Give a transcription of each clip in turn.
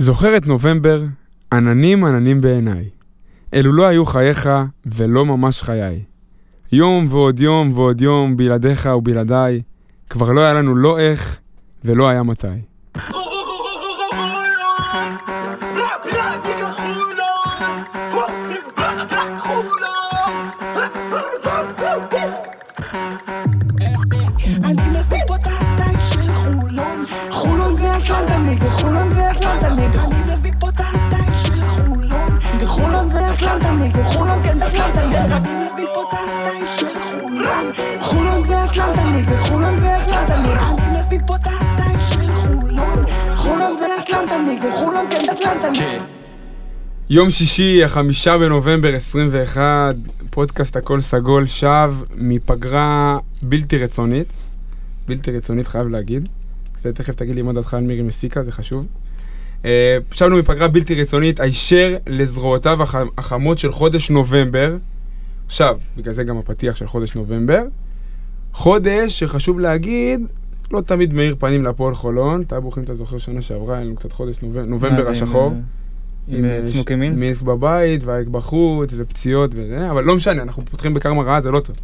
זוכר את נובמבר, עננים עננים בעיניי. אלו לא היו חייך ולא ממש חיי. יום ועוד יום ועוד יום בלעדיך ובלעדיי, כבר לא היה לנו לא איך ולא היה מתי. כן יום שישי, החמישה בנובמבר 21, פודקאסט הכל סגול שב מפגרה בלתי רצונית. בלתי רצונית, חייב להגיד. ותכף תגיד לי מה דעתך על מירי מסיקה, זה חשוב. אה, שבנו מפגרה בלתי רצונית, הישר לזרועותיו הח- החמות של חודש נובמבר. עכשיו, בגלל זה גם הפתיח של חודש נובמבר. חודש שחשוב להגיד, לא תמיד מאיר פנים להפועל חולון. טאבוך, אם אתה זוכר שנה שעברה, היה לנו קצת חודש נובמבר, נובמבר השחור. עם, עם אה, צמוקי מינסק? מינסק בבית, והייק בחוץ, ופציעות וזה, אבל לא משנה, אנחנו פותחים בקרמה רעה, זה לא טוב.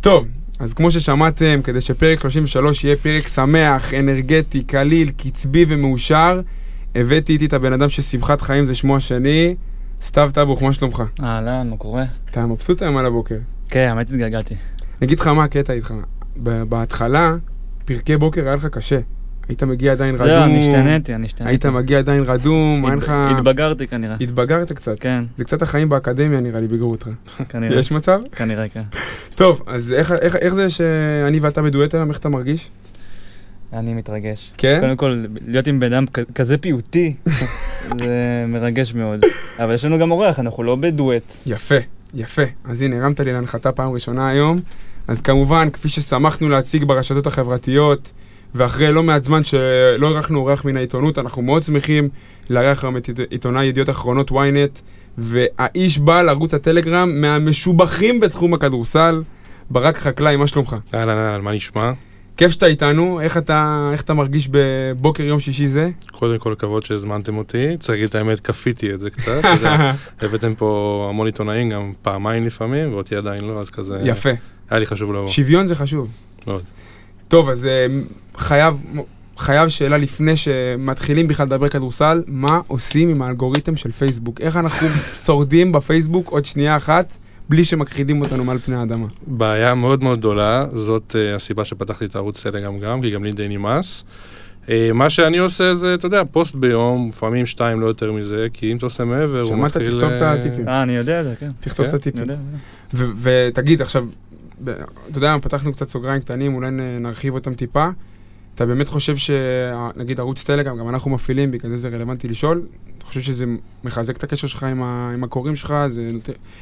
טוב, אז כמו ששמעתם, כדי שפרק 33 יהיה פרק שמח, אנרגטי, קליל, קצבי ומאושר, הבאתי איתי את הבן אדם ששמחת חיים זה שמו השני, סתיו טבוך, מה שלומך? אהלן, מה קורה? אתה מבסוט היום על הבוקר. כן, האמת התגעגעתי. אני אגיד לך מה הקטע איתך, בהתחלה, פרקי בוקר היה לך קשה. היית מגיע עדיין זהו, רדום, אני השתניתי, אני השתניתי. היית מגיע עדיין רדום, היה לך... התבגרתי כנראה. התבגרת קצת. כן, זה קצת החיים באקדמיה נראה לי ביגרו אותך. כנראה. יש מצב? כנראה, כן. טוב, אז איך, איך, איך זה שאני ואתה בדואט היום, איך אתה מרגיש? אני מתרגש. כן? קודם כל, להיות עם בן אדם כזה פיוטי, זה מרגש מאוד. אבל יש לנו גם אורח, אנחנו לא בדואט. יפה, יפה. אז הנה, הרמת לי להנחתה פעם ראשונה היום. אז כמובן, כפי ששמחנו להציג ברשתות החברתיות, ואחרי לא מעט זמן שלא אירחנו אורח מן העיתונות, אנחנו מאוד שמחים לארח היום את עית- עיתונאי ידיעות אחרונות ynet, והאיש בעל ערוץ הטלגרם מהמשובחים בתחום הכדורסל, ברק חקלאי, מה שלומך? אהלן, אהלן, מה נשמע? כיף שאתה איתנו, איך אתה, איך אתה מרגיש בבוקר יום שישי זה? קודם כל כבוד שהזמנתם אותי, צריך להגיד את האמת, כפיתי את זה קצת. הבאתם פה המון עיתונאים, גם פעמיים לפעמים, ואותי עדיין לא, אז כזה... יפה. היה לי חשוב לבוא. שוויון זה חשוב. מאוד. טוב, אז אה, חייב, חייב שאלה לפני שמתחילים בכלל לדבר כדורסל, מה עושים עם האלגוריתם של פייסבוק? איך אנחנו שורדים בפייסבוק עוד שנייה אחת, בלי שמכחידים אותנו מעל פני האדמה? בעיה מאוד מאוד גדולה, זאת אה, הסיבה שפתחתי את הערוץ טלגרם גם, כי גם לי די נמאס. אה, מה שאני עושה זה, אתה יודע, פוסט ביום, לפעמים שתיים, לא יותר מזה, כי אם אתה עושה מעבר, הוא שמעת? מתחיל... תכתוב את הטיפים. אה, אני יודע את זה, כן. תכתוב את כן? הטיפים. ותגיד, עכשיו, אתה יודע, פתחנו קצת סוגריים קטנים, אולי נרחיב אותם טיפה. אתה באמת חושב שנגיד ערוץ טלגרם, גם אנחנו מפעילים, בגלל זה זה רלוונטי לשאול, אתה חושב שזה מחזק את הקשר שלך עם, ה- עם הקוראים שלך? זה.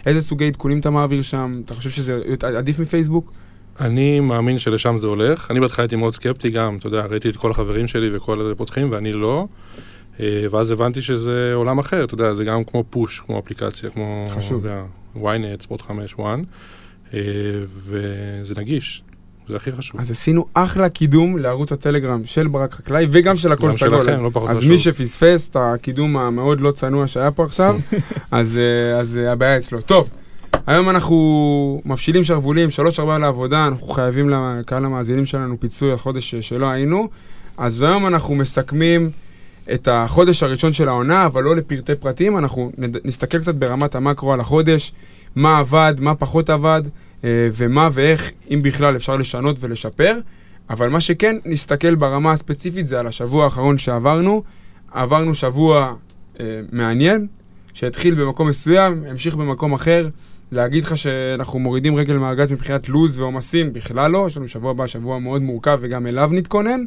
איזה סוגי עדכונים אתה מעביר שם? אתה חושב שזה עדיף מפייסבוק? אני מאמין שלשם זה הולך. אני בהתחלה הייתי מאוד סקפטי גם, אתה יודע, ראיתי את כל החברים שלי וכל אלה פותחים, ואני לא. אה, ואז הבנתי שזה עולם אחר, אתה יודע, זה גם כמו פוש, כמו אפליקציה, כמו... חשוב. ynet, ספורט 5, וואן, אה, וזה נגיש, זה הכי חשוב. אז עשינו אחלה קידום לערוץ הטלגרם של ברק חקלאי וגם של הכל גם סגול. שלכם, לא פחות אז חשוב. מי שפספס את הקידום המאוד לא צנוע שהיה פה עכשיו, אז, אה, אז אה, הבעיה אצלו. טוב, היום אנחנו מפשילים שרוולים, שלוש ארבע לעבודה, אנחנו חייבים לקהל המאזינים שלנו פיצוי על חודש אה, שלא היינו, אז היום אנחנו מסכמים את החודש הראשון של העונה, אבל לא לפרטי פרטים, אנחנו נסתכל קצת ברמת המקרו על החודש, מה עבד, מה פחות עבד, אה, ומה ואיך, אם בכלל, אפשר לשנות ולשפר. אבל מה שכן, נסתכל ברמה הספציפית זה על השבוע האחרון שעברנו. עברנו שבוע אה, מעניין, שהתחיל במקום מסוים, המשיך במקום אחר. להגיד לך שאנחנו מורידים רגל מהארגז מבחינת לו"ז ועומסים, בכלל לא, יש לנו שבוע הבא שבוע מאוד מורכב וגם אליו נתכונן.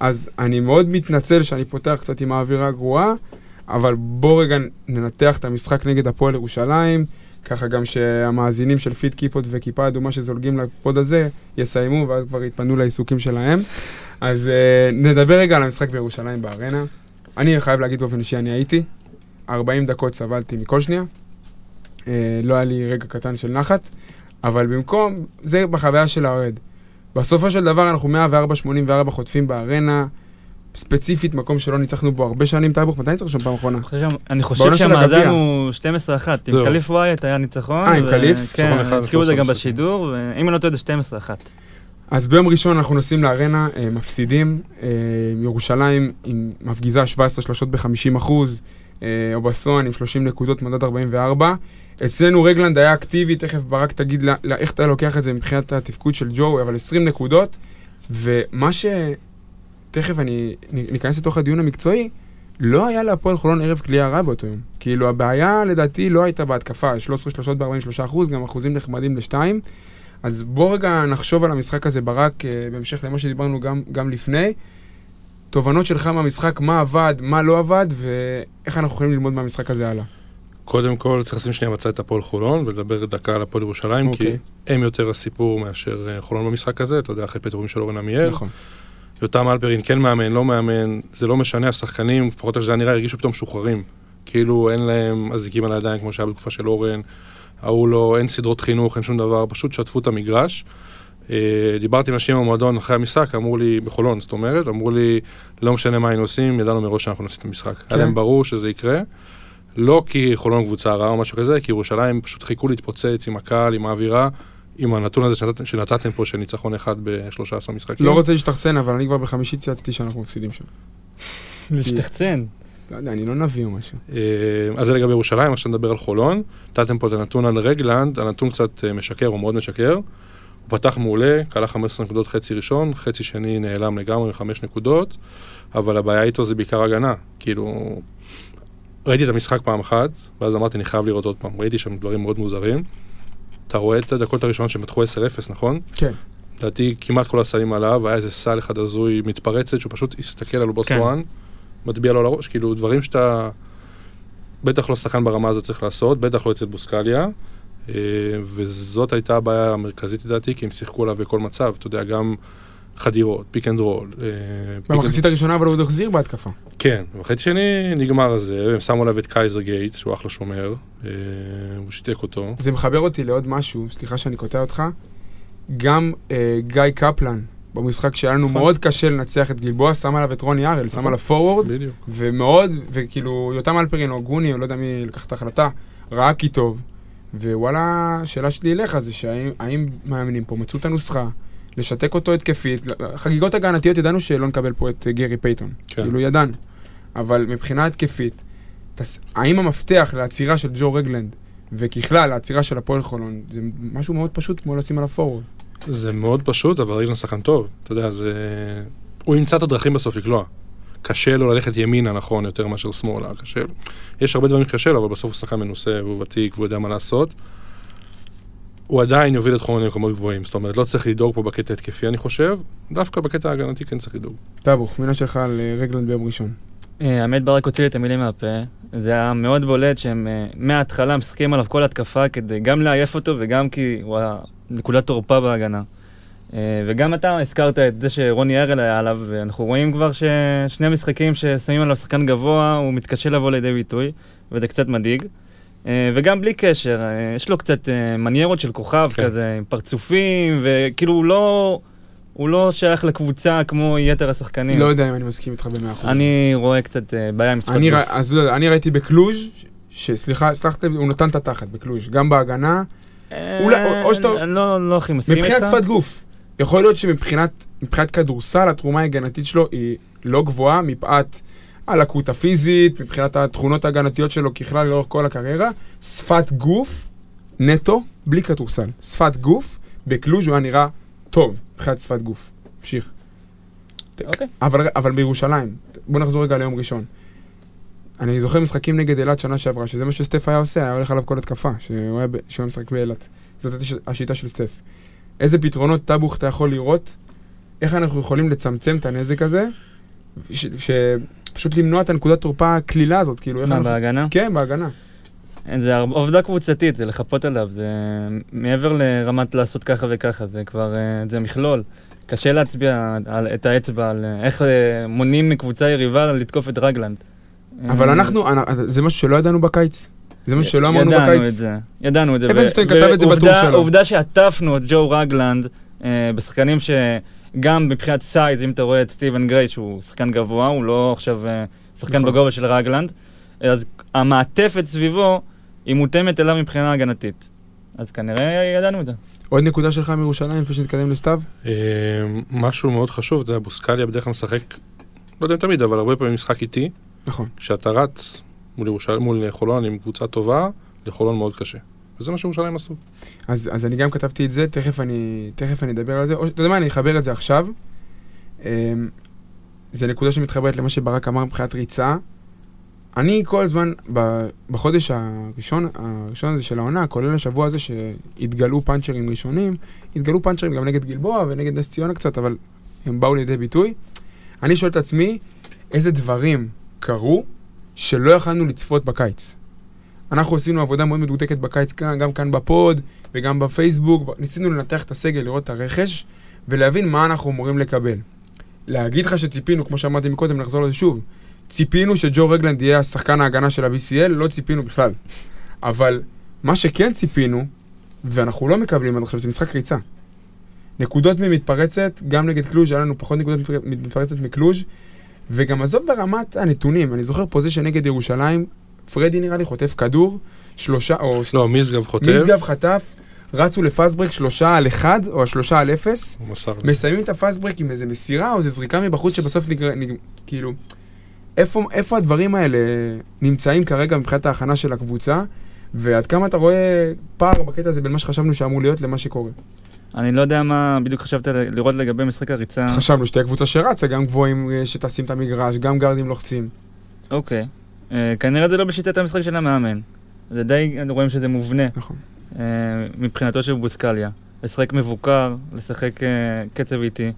אז אני מאוד מתנצל שאני פותח קצת עם האווירה הגרועה, אבל בוא רגע ננתח את המשחק נגד הפועל ירושלים, ככה גם שהמאזינים של פיט קיפות וכיפה אדומה שזולגים ל pod הזה יסיימו ואז כבר יתפנו לעיסוקים שלהם. אז אה, נדבר רגע על המשחק בירושלים בארנה. אני חייב להגיד באופן אישי, אני הייתי. 40 דקות סבלתי מכל שנייה. אה, לא היה לי רגע קטן של נחת, אבל במקום, זה בחוויה של האוהד. בסופו של דבר אנחנו 104-84 חוטפים בארנה, ספציפית מקום שלא ניצחנו בו הרבה שנים, טייבוך, מתי ניצחנו שם פעם אחרונה? אני חושב- שהמאזן. הוא 12-1. עם. קליף ווייט היה ניצחון. אה, עם קליף? כן, הזכירו את זה גם משחקים. בשידור, ואם אני לא טועה זה 12-1. אז ביום ראשון אנחנו נוסעים לארנה, אה, מפסידים, אה, ירושלים עם מפגיזה 17 שלושות ב-50 אחוז, אה, אובסון עם 30 נקודות, מדד 44. אצלנו רגלנד היה אקטיבי, תכף ברק תגיד לה, איך אתה לוקח את זה מבחינת התפקוד של ג'ו, אבל 20 נקודות, ומה ש... תכף אני ניכנס לתוך הדיון המקצועי, לא היה להפועל חולון ערב כליאה רע באותו יום. כאילו הבעיה לדעתי לא הייתה בהתקפה, 13 שלושות ב-43 אחוז, גם אחוזים נחמדים לשתיים. אז בוא רגע נחשוב על המשחק הזה, ברק, אה, בהמשך למה שדיברנו גם, גם לפני. תובנות שלך מהמשחק, מה עבד, מה לא עבד, ואיך אנחנו יכולים ללמוד מהמשחק הזה הלאה. קודם כל צריך לשים שנייה בצד את הפועל חולון ולדבר דקה על הפועל ירושלים, כי אוקיי. הם יותר הסיפור מאשר אה, חולון במשחק הזה, אתה יודע, אחרי פיטורים של אורן עמיאל. נכון. יותם אלפרין כן מאמן, לא מאמן, זה לא משנה, השחקנים, לפחות איך שזה נראה, הרגישו פתאום משוחררים. כאילו אין להם אזיקים על הידיים כמו שהיה בתקופה של אורן, ההוא לא, אין סדרות חינוך, אין שום דבר, פשוט שטפו את המגרש. אה, דיברתי עם אנשים במועדון אחרי המשחק, אמרו לי, בחולון, זאת אומרת, אמרו לי, לא משנה מה היינו עושים, ידענו מראש שאנחנו נפסיד את המשחק. כן. היה להם ברור שזה יקרה. לא כי חולון קבוצה רעה או משהו כזה, כי ירושלים פשוט חיכו להתפוצץ עם הקהל, עם האווירה, עם הנתון הזה שנתת, שנתתם פה של ניצחון אחד ב-13 משחקים. לא רוצה להשתחצן, אבל אני כבר בחמישי צייצתי שאנחנו מפסידים שם. להשתחצן. לא יודע, אני לא נביא או משהו. אה, אז זה לגבי ירושלים, עכשיו נדבר על חולון. נתתם פה את הנתון על רגלנד, הנתון קצת אה, משקר, הוא מאוד משקר. הוא פתח מעולה, כלה 15 נקודות חצי ראשון, חצי שני נעלם לגמרי עם 5 נקודות, אבל הבעיה איתו זה בעיקר הגנה. כאילו, ראיתי את המשחק פעם אחת, ואז אמרתי, אני חייב לראות עוד פעם. ראיתי שם דברים מאוד מוזרים. אתה רואה את הדקות הראשונות שהם פתחו 10-0, נכון? כן. לדעתי כמעט כל הסלים עליו, היה איזה סל אחד הזוי מתפרצת, שהוא פשוט הסתכל על בוסואן, מטביע לו על הראש, כאילו דברים שאתה בטח לא שחקן ברמה הזאת צריך לעשות, בטח לא אצל בוסקליה, אה, וזאת הייתה הבעיה המרכזית לדעתי, כי הם שיחקו עליו בכל מצב, אתה יודע, גם חדירות, pick and roll. במחצית הראשונה אבל הוא עוד החזיר בהתקפה. כן, בחצי שני נגמר הזה, הם שמו עליו את קייזר גייטס, שהוא אחלה שומר, אה, הוא שיתק אותו. זה מחבר אותי לעוד משהו, סליחה שאני קוטע אותך. גם אה, גיא קפלן, במשחק שהיה לנו נכון. מאוד קשה לנצח את גלבוע, שם עליו את רוני ארל, שם נכון. עליו פורוורד. ומאוד, וכאילו, יותם אלפרין או גוני, או לא יודע מי לקח את ההחלטה, ראה כי טוב. ווואלה, השאלה שלי אליך זה שהאם המאמנים פה מצאו את הנוסחה, לשתק אותו התקפית, חגיגות הגנתיות ידענו שלא נקבל פה את גרי פייתון, כן. כאילו ידענו. אבל מבחינה התקפית, תס... האם המפתח לעצירה של ג'ו רגלנד, וככלל לעצירה של הפועל חולון, זה משהו מאוד פשוט כמו לשים עליו פורוורד. זה מאוד פשוט, אבל רגלנד שחקן טוב. אתה יודע, זה... הוא ימצא את הדרכים בסוף לקלוע. קשה לו ללכת ימינה, נכון, יותר מאשר שמאלה, קשה לו. יש הרבה דברים שקשה לו, אבל בסוף הוא שחקן מנוסה, והוא ותיק, והוא יודע מה לעשות. הוא עדיין יוביל את חולון למקומות גבוהים. זאת אומרת, לא צריך לדאוג פה בקטע התקפי, אני חושב. דווקא בקטע ההגנתי כן צריך לדאוג. טאבוך, מילה שלך על אה, רגלנד ביום ראשון. אה, האמת ברק הוציא לי את המילים מהפה. זה היה מאוד בולט שהם אה, מההתחלה משחקים עליו כל התקפה כדי גם לעייף אותו וגם כי הוא היה נקודת תורפה בהגנה. וגם אתה הזכרת את זה שרוני ארל היה עליו, ואנחנו רואים כבר ששני המשחקים ששמים עליו שחקן גבוה, הוא מתקשה לבוא לידי ביטוי, וזה קצת מדאיג. אה, וגם בלי קשר, אה, יש לו קצת אה, מניירות של כוכב כן. כזה, עם פרצופים, וכאילו הוא לא, הוא לא שייך לקבוצה כמו יתר השחקנים. לא יודע אם אני מסכים איתך במאה אחוז. אני רואה קצת בעיה עם שפת גוף. אז לא יודע, אני ראיתי בקלוז', שסליחה, סלחתם, הוא נתן את התחת בקלוז', גם בהגנה, אולי- או שאתה- אני לא לא הכי מסכים איתך. מבחינת שפת גוף. יכול להיות שמבחינת מבחינת כדורסל, התרומה ההגנתית שלו היא לא גבוהה, מפאת הלקות הפיזית, מבחינת התכונות ההגנתיות שלו ככלל לאורך כל הקריירה. שפת גוף, נטו, בלי כדורסל. שפת גוף, בקלוז' הוא היה נראה טוב, מבחינת שפת גוף. המשיך. אוקיי. אבל, אבל בירושלים, בוא נחזור רגע ליום ראשון. אני זוכר משחקים נגד אילת שנה שעברה, שזה מה שסטף היה עושה, היה הולך עליו כל התקפה, שהוא היה, ב- שהוא היה משחק באילת. זאת הייתה ש- השיטה של סטף. איזה פתרונות טאבוך אתה יכול לראות, איך אנחנו יכולים לצמצם את הנזק הזה, ש- שפשוט למנוע את הנקודת תורפה הקלילה הזאת, כאילו, איך מה, אנחנו... בהגנה? כן, בהגנה. זה הר- עובדה קבוצתית, זה לחפות עליו, זה מעבר לרמת לעשות ככה וככה, זה כבר, אה, זה מכלול. קשה להצביע על, את האצבע על אה, איך אה, מונעים מקבוצה יריבה לתקוף את רגלנד. אבל אנחנו, אנ- זה משהו שלא ידענו בקיץ. זה משהו שלא אמרנו ידענו בקיץ. את זה, ידענו את זה. אבנשטיין כתב את זה בטור שלו. עובדה שעטפנו את ג'ו רגלנד אה, בשחקנים גם מבחינת size, אם אתה רואה את סטיבן גריי, שהוא שחקן גבוה, הוא לא עכשיו אה, שחקן נכון. בגובה של רגלנד, אז המעטפת סביבו היא מותאמת אליו מבחינה הגנתית. אז כנראה ידענו אותה. עוד נקודה שלך מירושלים, לפני שנתקדם לסתיו? אה, משהו מאוד חשוב, אתה יודע, בוסקליה בדרך כלל משחק, לא יודע אם תמיד, אבל הרבה פעמים משחק איטי. נכון. כשאתה רץ מול ירושלים, מול חולון עם קבוצה טובה, לחולון מאוד קשה. וזה מה שירושלים עשו. אז, אז אני גם כתבתי את זה, תכף אני, תכף אני אדבר על זה. אתה יודע מה, אני אחבר את זה עכשיו. אמ, זה נקודה שמתחברת למה שברק אמר מבחינת ריצה. אני כל הזמן, ב, בחודש הראשון, הראשון הזה של העונה, כולל השבוע הזה שהתגלו פאנצ'רים ראשונים, התגלו פאנצ'רים גם נגד גלבוע ונגד נס ציונה קצת, אבל הם באו לידי ביטוי. אני שואל את עצמי, איזה דברים קרו שלא יכלנו לצפות בקיץ? אנחנו עשינו עבודה מאוד מדוקדקת בקיץ כאן, גם כאן בפוד וגם בפייסבוק, ניסינו לנתח את הסגל, לראות את הרכש ולהבין מה אנחנו אמורים לקבל. להגיד לך שציפינו, כמו שאמרתי מקודם, נחזור לזה שוב, ציפינו שג'ו רגלנד יהיה השחקן ההגנה של ה-BCL, לא ציפינו בכלל. אבל מה שכן ציפינו, ואנחנו לא מקבלים עד עכשיו, זה משחק ריצה. נקודות ממתפרצת, גם נגד קלוז' היה לנו פחות נקודות מתפר- מתפרצת מקלוז', וגם עזוב ברמת הנתונים, אני זוכר פה זה שנגד ירושלים, פרדי נראה לי חוטף כדור, שלושה, או לא, משגב חוטף. משגב חטף, רצו לפסברק שלושה על אחד, או שלושה על אפס, הוא מסר. מסיימים את הפסברק עם איזה מסירה או איזה זריקה מבחוץ שבסוף נגר... נג... כאילו, איפה, איפה הדברים האלה נמצאים כרגע מבחינת ההכנה של הקבוצה, ועד כמה אתה רואה פער בקטע הזה בין מה שחשבנו שאמור להיות למה שקורה. אני לא יודע מה בדיוק חשבת לראות לגבי משחק הריצה. חשבנו שתהיה קבוצה שרצה, גם גבוהים אה, שטסים את המגרש, גם גרדים לוחצים. אוקיי. כנראה זה לא בשיטת המשחק של המאמן. זה די, רואים שזה מובנה נכון. אה, מבחינתו של בוסקליה. לשחק מבוקר, לשחק אה, קצב איטי.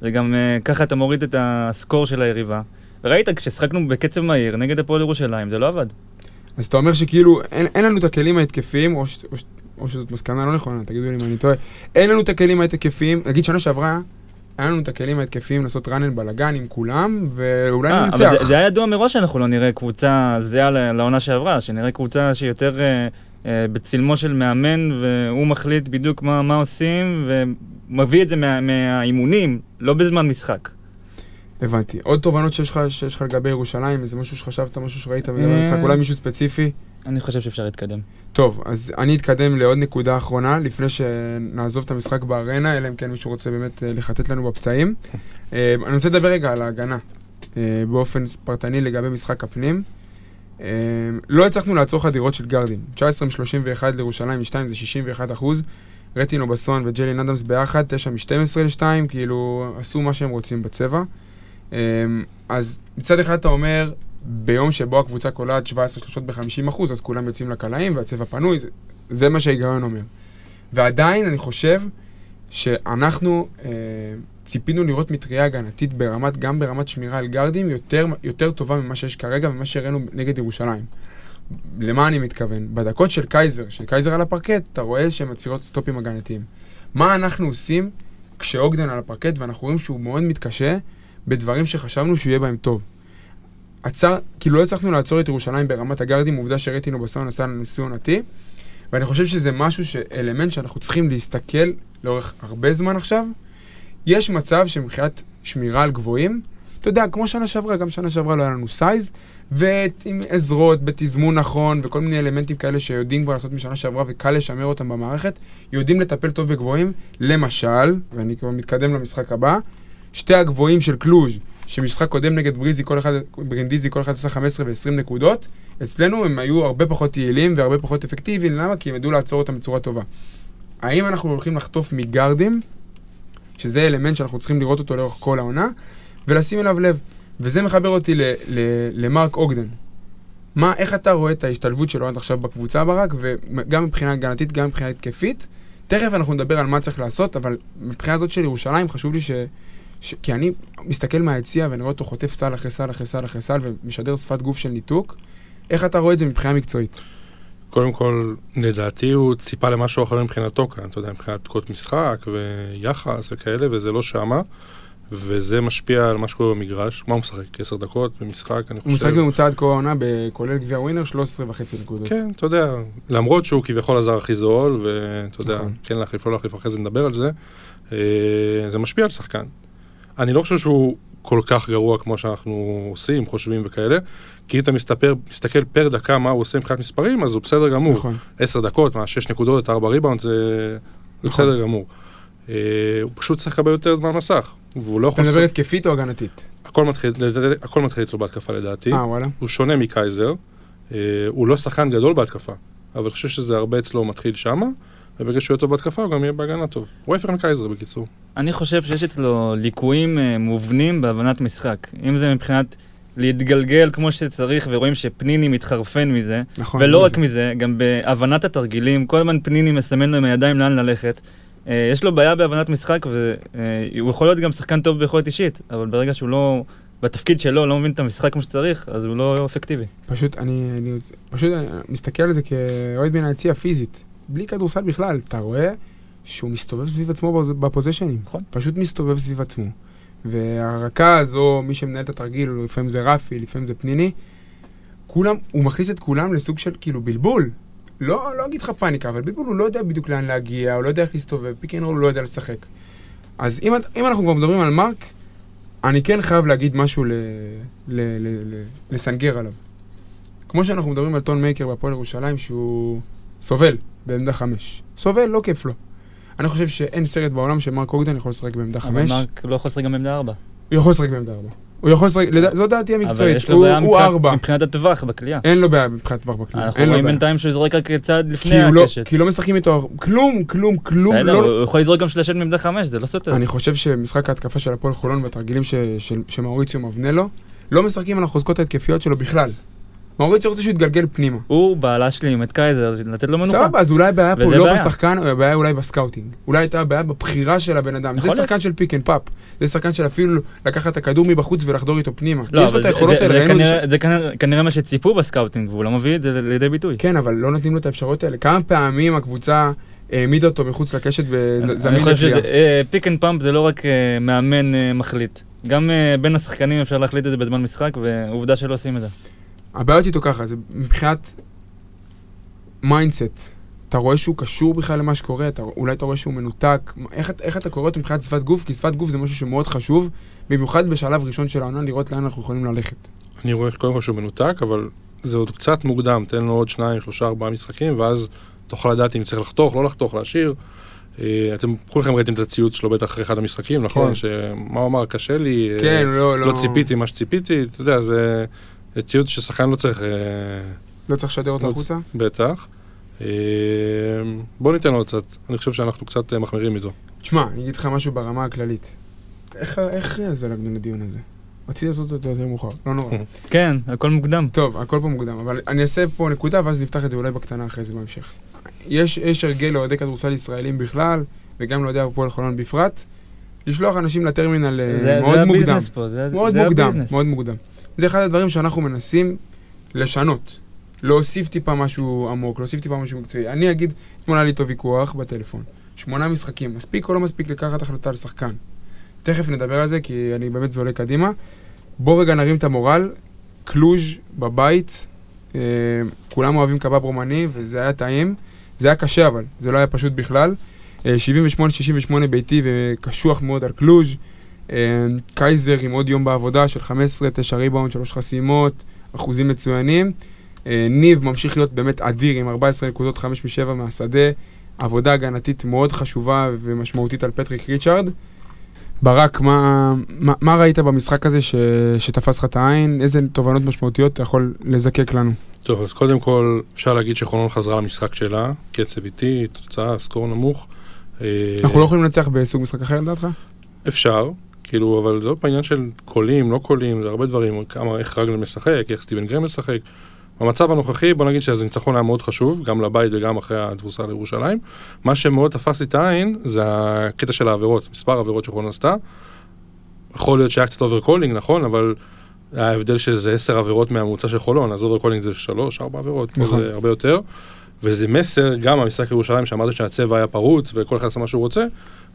זה גם אה, ככה אתה מוריד את הסקור של היריבה. וראית, כששחקנו בקצב מהיר נגד הפועל ירושלים, זה לא עבד. אז אתה אומר שכאילו אין, אין לנו את הכלים ההתקפיים, או, ש, או, ש, או שזאת מסקנה לא נכונה, תגידו לי אם אני טועה, אין לנו את הכלים ההתקפיים, נגיד שנה שעברה, היה לנו את הכלים ההתקפיים לעשות run and בלאגן עם כולם, ואולי אה, ננצח. אבל זה, זה היה ידוע מראש שאנחנו לא נראה קבוצה זהה לעונה שעברה, שנראה קבוצה שיותר אה, אה, בצלמו של מאמן, והוא מחליט בדיוק מה, מה עושים, ומביא את זה מה, מהאימונים, לא בזמן משחק. הבנתי. עוד תובנות שיש לך, שיש לך לגבי ירושלים, איזה משהו שחשבת, משהו שראית בגלל. המשחק, אולי מישהו ספציפי? אני חושב שאפשר להתקדם. טוב, אז אני אתקדם לעוד נקודה אחרונה, לפני שנעזוב את המשחק בארנה, אלא אם כן מישהו רוצה באמת אה, לחטט לנו בפצעים. אה, אני רוצה לדבר רגע על ההגנה, אה, באופן פרטני לגבי משחק הפנים. לא הצלחנו לעצור חדירות של גרדים. 19 מ-31 לירושלים מ-2 זה 61 אחוז. רטינו בסון וג'לין אדמס ביחד, 9 מ-12 ל-2, כאילו עשו מה שהם רוצים בצבע. אז מצד אחד אתה אומר, ביום שבו הקבוצה קולעת 17 שלושות ב-50%, אז כולם יוצאים לקלעים והצבע פנוי, זה, זה מה שההיגיון אומר. ועדיין אני חושב שאנחנו אה, ציפינו לראות מטריה הגנתית ברמת, גם ברמת שמירה על גרדים יותר, יותר טובה ממה שיש כרגע ומה שהראינו נגד ירושלים. למה אני מתכוון? בדקות של קייזר, של קייזר על הפרקט, אתה רואה שהן מצירות סטופים הגנתיים. מה אנחנו עושים כשאוגדן על הפרקט ואנחנו רואים שהוא מאוד מתקשה בדברים שחשבנו שהוא יהיה בהם טוב. עצר, כאילו לא הצלחנו לעצור את ירושלים ברמת הגרדים, עובדה שרטין אובסוהאן עשה לנו שיא עונתי, ואני חושב שזה משהו, אלמנט שאנחנו צריכים להסתכל לאורך הרבה זמן עכשיו. יש מצב שמבחינת שמירה על גבוהים, אתה יודע, כמו שנה שעברה, גם שנה שעברה לא היה לנו size, ועם עזרות, בתזמון נכון, וכל מיני אלמנטים כאלה שיודעים כבר לעשות משנה שעברה וקל לשמר אותם במערכת, יודעים לטפל טוב בגבוהים. למשל, ואני כבר מתקדם למשחק הבא, שתי הגבוהים של קלוז' שמשחק קודם נגד בריזי, כל אחד, ברינדיזי, כל אחד עשה 15 ו-20 נקודות, אצלנו הם היו הרבה פחות יעילים והרבה פחות אפקטיביים, למה? כי הם ידעו לעצור אותם בצורה טובה. האם אנחנו הולכים לחטוף מגרדים, שזה אלמנט שאנחנו צריכים לראות אותו לאורך כל העונה, ולשים אליו לב. וזה מחבר אותי ל- ל- למרק אוגדן. מה, איך אתה רואה את ההשתלבות שלו עד עכשיו בקבוצה ברק, וגם מבחינה הגנתית, גם מבחינה התקפית? תכף אנחנו נדבר על מה צריך לעשות, אבל מבחינה זאת של ירושלים חשוב לי ש... ש... כי אני מסתכל מהיציע ואני רואה אותו חוטף סל אחרי סל אחרי סל אחרי סל ומשדר שפת גוף של ניתוק. איך אתה רואה את זה מבחינה מקצועית? קודם כל, לדעתי הוא ציפה למשהו אחר מבחינתו כאן, אתה יודע, מבחינת דקות משחק ויחס וכאלה, וזה לא שמה, וזה משפיע על מה שקורה במגרש. מה הוא משחק? עשר דקות במשחק, אני הוא חושב. משחק ממוצע עד כה העונה, כולל גביע ווינר, 13 וחצי נקודות. כן, אתה יודע, למרות שהוא כביכול הזר הכי זול, ואתה יודע, נכון. כן להחליף, לא להחליף, אחרי זה נדבר על זה, אה, זה משפיע על שחקן. אני לא חושב שהוא כל כך גרוע כמו שאנחנו עושים, חושבים וכאלה, כי אם אתה מסתפר, מסתכל פר דקה מה הוא עושה מבחינת מספרים, אז הוא בסדר גמור. נכון. עשר דקות, מה, שש נקודות, ארבע ריבאונד, זה, זה נכון. בסדר גמור. אה, הוא פשוט צריך לקבל יותר זמן מסך, והוא לא אתה יכול... מדבר לעשות- התקפית או הגנתית? הכל מתחיל, הכל מתחיל אצלו בהתקפה לדעתי. אה, וואלה. הוא שונה מקייזר, אה, הוא לא שחקן גדול בהתקפה, אבל אני חושב שזה הרבה אצלו מתחיל שמה, וברגע שהוא יהיה טוב בהתקפה הוא גם יהיה בהגנה טוב. הוא ההפך מקייזר בקיצור. אני חושב שיש אצלו ליקויים אה, מובנים בהבנת משחק. אם זה מבחינת להתגלגל כמו שצריך, ורואים שפניני מתחרפן מזה, נכון. ולא רק מזה, גם בהבנת התרגילים, כל הזמן פניני מסמן לו עם הידיים לאן ללכת. אה, יש לו בעיה בהבנת משחק, והוא יכול להיות גם שחקן טוב ביכולת אישית, אבל ברגע שהוא לא, בתפקיד שלו, לא מבין את המשחק כמו שצריך, אז הוא לא אפקטיבי. פשוט, אני, אני פשוט אני מסתכל על זה כאוהד מן היציע פיזית. בלי כדורסל בכלל, אתה רואה שהוא מסתובב סביב עצמו ב pos- בפוזישנים. נכון. פשוט מסתובב סביב עצמו. והרכז, או מי שמנהל את התרגיל, לפעמים זה רפי, לפעמים זה פניני, כולם, הוא מכניס את כולם לסוג של כאילו בלבול. לא, לא אגיד לך פאניקה, אבל בלבול הוא לא יודע בדיוק לאן להגיע, הוא לא יודע איך להסתובב, pick and הוא לא יודע לשחק. אז אם, אם אנחנו כבר מדברים על מרק, אני כן חייב להגיד משהו ל, ל, ל, ל, לסנגר עליו. כמו שאנחנו מדברים על טון מייקר בהפועל ירושלים, שהוא סובל בעמדה חמש. סובל, לא כיף לו. אני חושב שאין סרט בעולם שמרק אוגדן יכול לשחק בעמדה אבל חמש. מרק לא יכול לשחק גם בעמדה ארבע. הוא יכול לשחק בעמדה ארבע. הוא יכול לשחק, זו דעתי אבל המקצועית. הוא ארבע. מבחינת הטווח בקליעה. אין לו בעיה מבחינת טווח בקליעה. אנחנו רואים. בינתיים שהוא זורק רק צעד לפני לא- הקשת. כי לא משחקים איתו, כלום, כלום, כלום. בסדר, לא- הוא יכול לזרוק גם שלשת מעמדה חמש, זה לא סותר. אני חושב שמשחק ההתקפה של הפועל חולון של- שמאוריציו בונה לו, לא משחקים על החוזקות ההתקפיות שלו בכלל. מאוריציו רוצה שהוא יתגלגל פנימה. הוא בא להשלים את קייזר, לתת לו מנוחה. סבבה, אז אולי הבעיה פה לא. בשחקן, הבעיה אולי ב scouting. אולי הייתה הבעיה בבחירה של הבן אדם. זה יכול להיות. שחקן של pick and pop. זה שחקן של אפילו לקחת את הכדור מבחוץ ולחדור איתו פנימה. לא, יש לו את זה- היכולות זה- האלה, זה. כנראה- זה מה שציפו ב scouting, והוא לא מביא את זה לידי ביטוי. כן, אבל לא נותנים לו את האפשרויות האלה. כמה פעמים הקבוצה העמידה אותו מחוץ לקשת וזמין חושב לקריאה? שפייק אנד pump זה לא רק אה, מאמן אה, מחליט. גם אה, בין השחקנים אפשר להחליט את זה בזמן משחק, ועובדה שלא עושים את זה. הבעיות איתו ככה, זה מבחינת mindset. אתה רואה שהוא קשור בכלל למה שקורה, אתה, אולי אתה רואה שהוא מנותק, איך, איך אתה קורא אותו מבחינת שפת גוף? כי שפת גוף זה משהו שמאוד חשוב, במיוחד בשלב ראשון של העונה, לראות לאן אנחנו יכולים ללכת. אני רואה קודם כל שהוא מנותק, אבל זה עוד קצת מוקדם, תן לו עוד שניים, שלושה, ארבעה משחקים, ואז תוכל לדעת אם צריך לחתוך, לא לחתוך, להשאיר. אה, אתם כולכם ראיתם את הציוץ שלו בטח אחרי אחד המשחקים, נכון? כן. שמה הוא אמר, קשה לי, אה, כן, לא, לא, לא ציפיתי מה שציפיתי, אתה יודע, זה זה ציוץ ששחקן לא צריך, אה, לא צריך לשדר אותו לא- החוצה? בטח. אה, בוא ניתן לו קצת, אני חושב שאנחנו קצת אה, מחמירים איתו. תשמע, אני אגיד לך משהו ברמה הכללית. איך, איך זלגנו לדיון הזה? רציתי לעשות אותו יותר מאוחר, לא נורא. כן, הכל מוקדם. טוב, הכל פה מוקדם, אבל אני אעשה פה נקודה ואז נפתח את זה אולי בקטנה אחרי זה בהמשך. יש, יש הרגל לאוהדי כדורסל ישראלים בכלל, וגם לאוהדי הפועל חולון בפרט, לשלוח אנשים לטרמינל זה מאוד זה מוקדם. ה business פה, זה מאוד זה מוקדם, ה business. מאוד מוקדם. זה אחד הדברים שאנחנו מנסים לשנות. להוסיף טיפה משהו עמוק, להוסיף טיפה משהו מקצועי. אני אגיד, אתמול היה לי איתו ויכוח בטלפון. שמונה משחקים, מספיק או לא מספיק לקחת החלטה על שחקן? תכף נדבר על זה, כי אני באמת זולג קדימה. בוא רגע נרים את המורל. קלוז' בבית, אה, כולם אוהבים קבב רומני, וזה היה טעים. זה היה קשה אבל, זה לא היה פשוט בכלל. אה, 78-68 ביתי וקשוח מאוד על קלוז'. אה, קייזר עם עוד יום בעבודה של 15, 9 ריבאונד, 3 חסימות, אחוזים מצוינים. אה, ניב ממשיך להיות באמת אדיר עם 14 נקודות, 5 מ-7 מהשדה. עבודה הגנתית מאוד חשובה ומשמעותית על פטריק ריצ'ארד. ברק, מה, מה, מה ראית במשחק הזה ש, שתפס לך את העין? איזה תובנות משמעותיות אתה יכול לזקק לנו? טוב, אז קודם כל, אפשר להגיד שחולון חזרה למשחק שלה, קצב איטי, תוצאה, סקור נמוך. אה, אנחנו לא יכולים לנצח בסוג משחק אחר לדעתך? אפשר, כאילו, אבל זה עוד פעם עניין של קולים, לא קולים, זה הרבה דברים, כמה, איך רגלן משחק, איך סטיבן גרם משחק. במצב הנוכחי, בוא נגיד שזה ניצחון היה מאוד חשוב, גם לבית וגם אחרי התבוסה לירושלים. מה שמאוד תפס לי את העין, זה הקטע של העבירות, מספר העבירות שחולון עשתה. יכול להיות שהיה קצת over-calling, נכון, אבל היה הבדל של איזה עשר עבירות מהממוצע של חולון, אז over-calling זה שלוש, ארבע עבירות, פה נכון. זה הרבה יותר. וזה מסר, גם המשחק ירושלים, שאמרת שהצבע היה פרוץ וכל אחד עשה מה שהוא רוצה,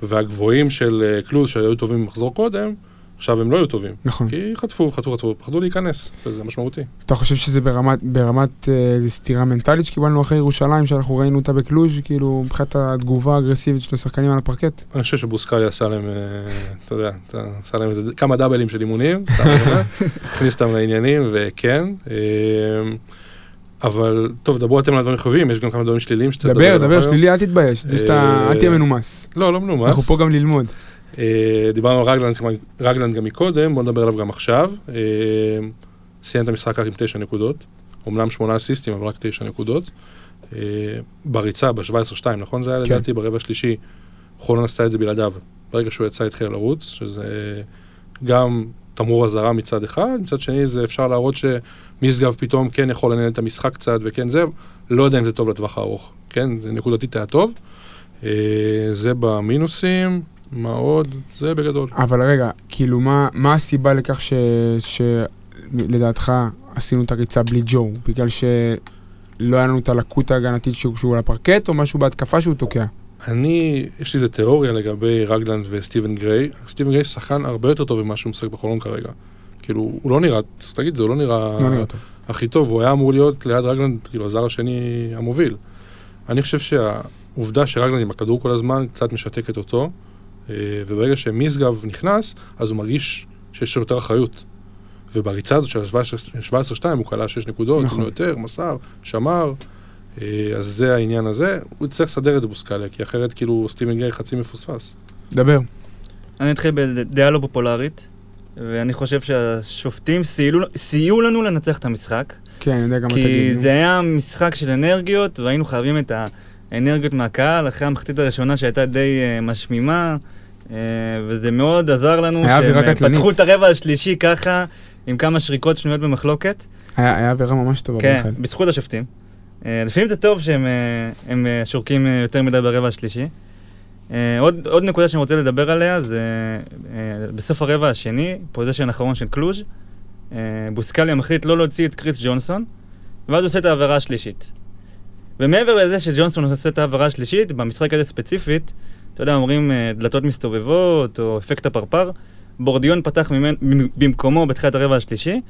והגבוהים של אה, קלוז שהיו טובים במחזור קודם, עכשיו הם לא היו טובים. נכון. כי חטפו, חטפו, חטפו, פחדו להיכנס, וזה משמעותי. אתה חושב שזה ברמת, ברמת אה, איזו סתירה מנטלית שקיבלנו אחרי ירושלים, שאנחנו ראינו אותה בקלוז', כאילו, מבחינת התגובה האגרסיבית של השחקנים על הפרקט? אני חושב שבוסקאלי עשה להם, אה, אתה יודע, עשה להם כמה דאבלים של אימונים, הכניס אותם לעניינים, וכן. אבל טוב, דברו אתם על דברים חיוביים, יש גם כמה דברים שליליים שצריך דבר, דבר. שלילי, אל תתבייש, זה שאתה, אה, אל תהיה מנומס. לא, לא מנומס. אנחנו פה גם ללמוד. אה, דיברנו על רגלנד, רגלנד גם מקודם, בוא נדבר עליו גם עכשיו. אה, סיים את המשחק רק עם תשע נקודות, אמנם שמונה אסיסטים, אבל רק תשע נקודות. בריצה, ב-17-2, נכון? זה היה כן. לדעתי ברבע השלישי, חולון עשתה את זה בלעדיו. ברגע שהוא יצא התחיל לרוץ, שזה גם תמרור אזהרה מצד אחד, מצד שני זה אפשר להראות שמשגב פתאום כן יכול לנהל את המשחק קצת וכן זה, לא יודע אם זה טוב לטווח הארוך, כן? זה נקודתית היה טוב. אה, זה במינוסים, מה עוד? זה בגדול. אבל רגע, כאילו, מה, מה הסיבה לכך ש, שלדעתך עשינו את הריצה בלי ג'ו? בגלל שלא היה לנו את הלקות ההגנתית שהוא על הפרקט, או משהו בהתקפה שהוא תוקע? אני, יש לי איזה תיאוריה לגבי רגלנד וסטיבן גריי. סטיבן גריי שחקן הרבה יותר טוב ממה שהוא משחק בחולון כרגע. כאילו, הוא לא נראה, צריך להגיד, זה הוא לא נראה לא. הכי טוב, הוא היה אמור להיות ליד רגלנד, כאילו, הזר השני המוביל. אני חושב שהעובדה שרגלנד עם הכדור כל הזמן קצת משתקת אותו, אה, וברגע שמשגב נכנס, אז הוא מרגיש שיש לו יותר אחריות. ובריצה הזאת של ה-17-2 הוא כלה 6 נקודות, נכון. נכון. יותר, מסר, שמר, אז זה העניין הזה. הוא יצטרך לסדר את זה בוסקליה, כי אחרת כאילו סטיבן גיי חצי מפוספס. דבר. אני אתחיל בדעה לא פופולרית, ואני חושב שהשופטים סייעו, סייעו לנו לנצח את המשחק. כן, אני יודע גם מה כי תגיד. נו. זה היה משחק של אנרגיות, והיינו חייבים את האנרגיות מהקהל, אחרי המחצית הראשונה שהייתה די uh, משמימה, uh, וזה מאוד עזר לנו, שהם. פתחו את הרבע השלישי ככה, עם כמה שריקות שנויות במחלוקת. היה היה אווירה ממש טובה. כן. בזכות השופטים. Uh, לפעמים זה טוב שהם הם, uh, שורקים יותר מדי ברבע השלישי. עוד, עוד נקודה שאני רוצה לדבר עליה זה בסוף הרבע השני, פוזיישן האחרון של קלוז', בוסקליה מחליט לא להוציא את קריס ג'ונסון, ואז הוא עושה את העבירה השלישית. ומעבר לזה שג'ונסון עושה את העבירה השלישית, במשחק הזה ספציפית, אתה יודע, אומרים אה, דלתות מסתובבות, או אפקט הפרפר, בורדיון פתח ממנ... במקומו בתחילת הרבע השלישי,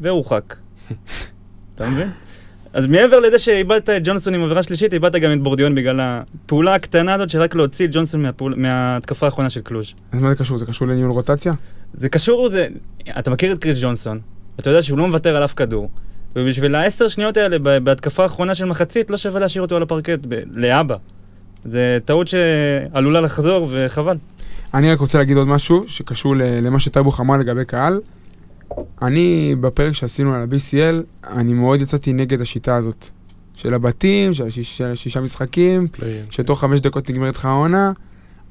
והורחק. אתה מבין? אז מעבר לזה שאיבדת את ג'ונסון עם עבירה שלישית, איבדת גם את בורדיון בגלל הפעולה הקטנה הזאת של רק להוציא את ג'ונסון מהפעול... מההתקפה האחרונה של קלוז'. אז מה זה קשור? זה קשור לניהול רוטציה? זה קשור, זה... אתה מכיר את קריס ג'ונסון, אתה יודע שהוא לא מוותר על אף כדור, ובשביל העשר שניות האלה בהתקפה האחרונה של מחצית, לא שווה להשאיר אותו על הפרקט, ב- לאבא. זה טעות שעלולה לחזור, וחבל. אני רק רוצה להגיד עוד משהו שקשור למה שטייבוך אמר לגבי קהל. אני, בפרק שעשינו על ה-BCL, אני מאוד יצאתי נגד השיטה הזאת. של הבתים, של השישה משחקים, פליין. שתוך חמש דקות נגמרת לך העונה,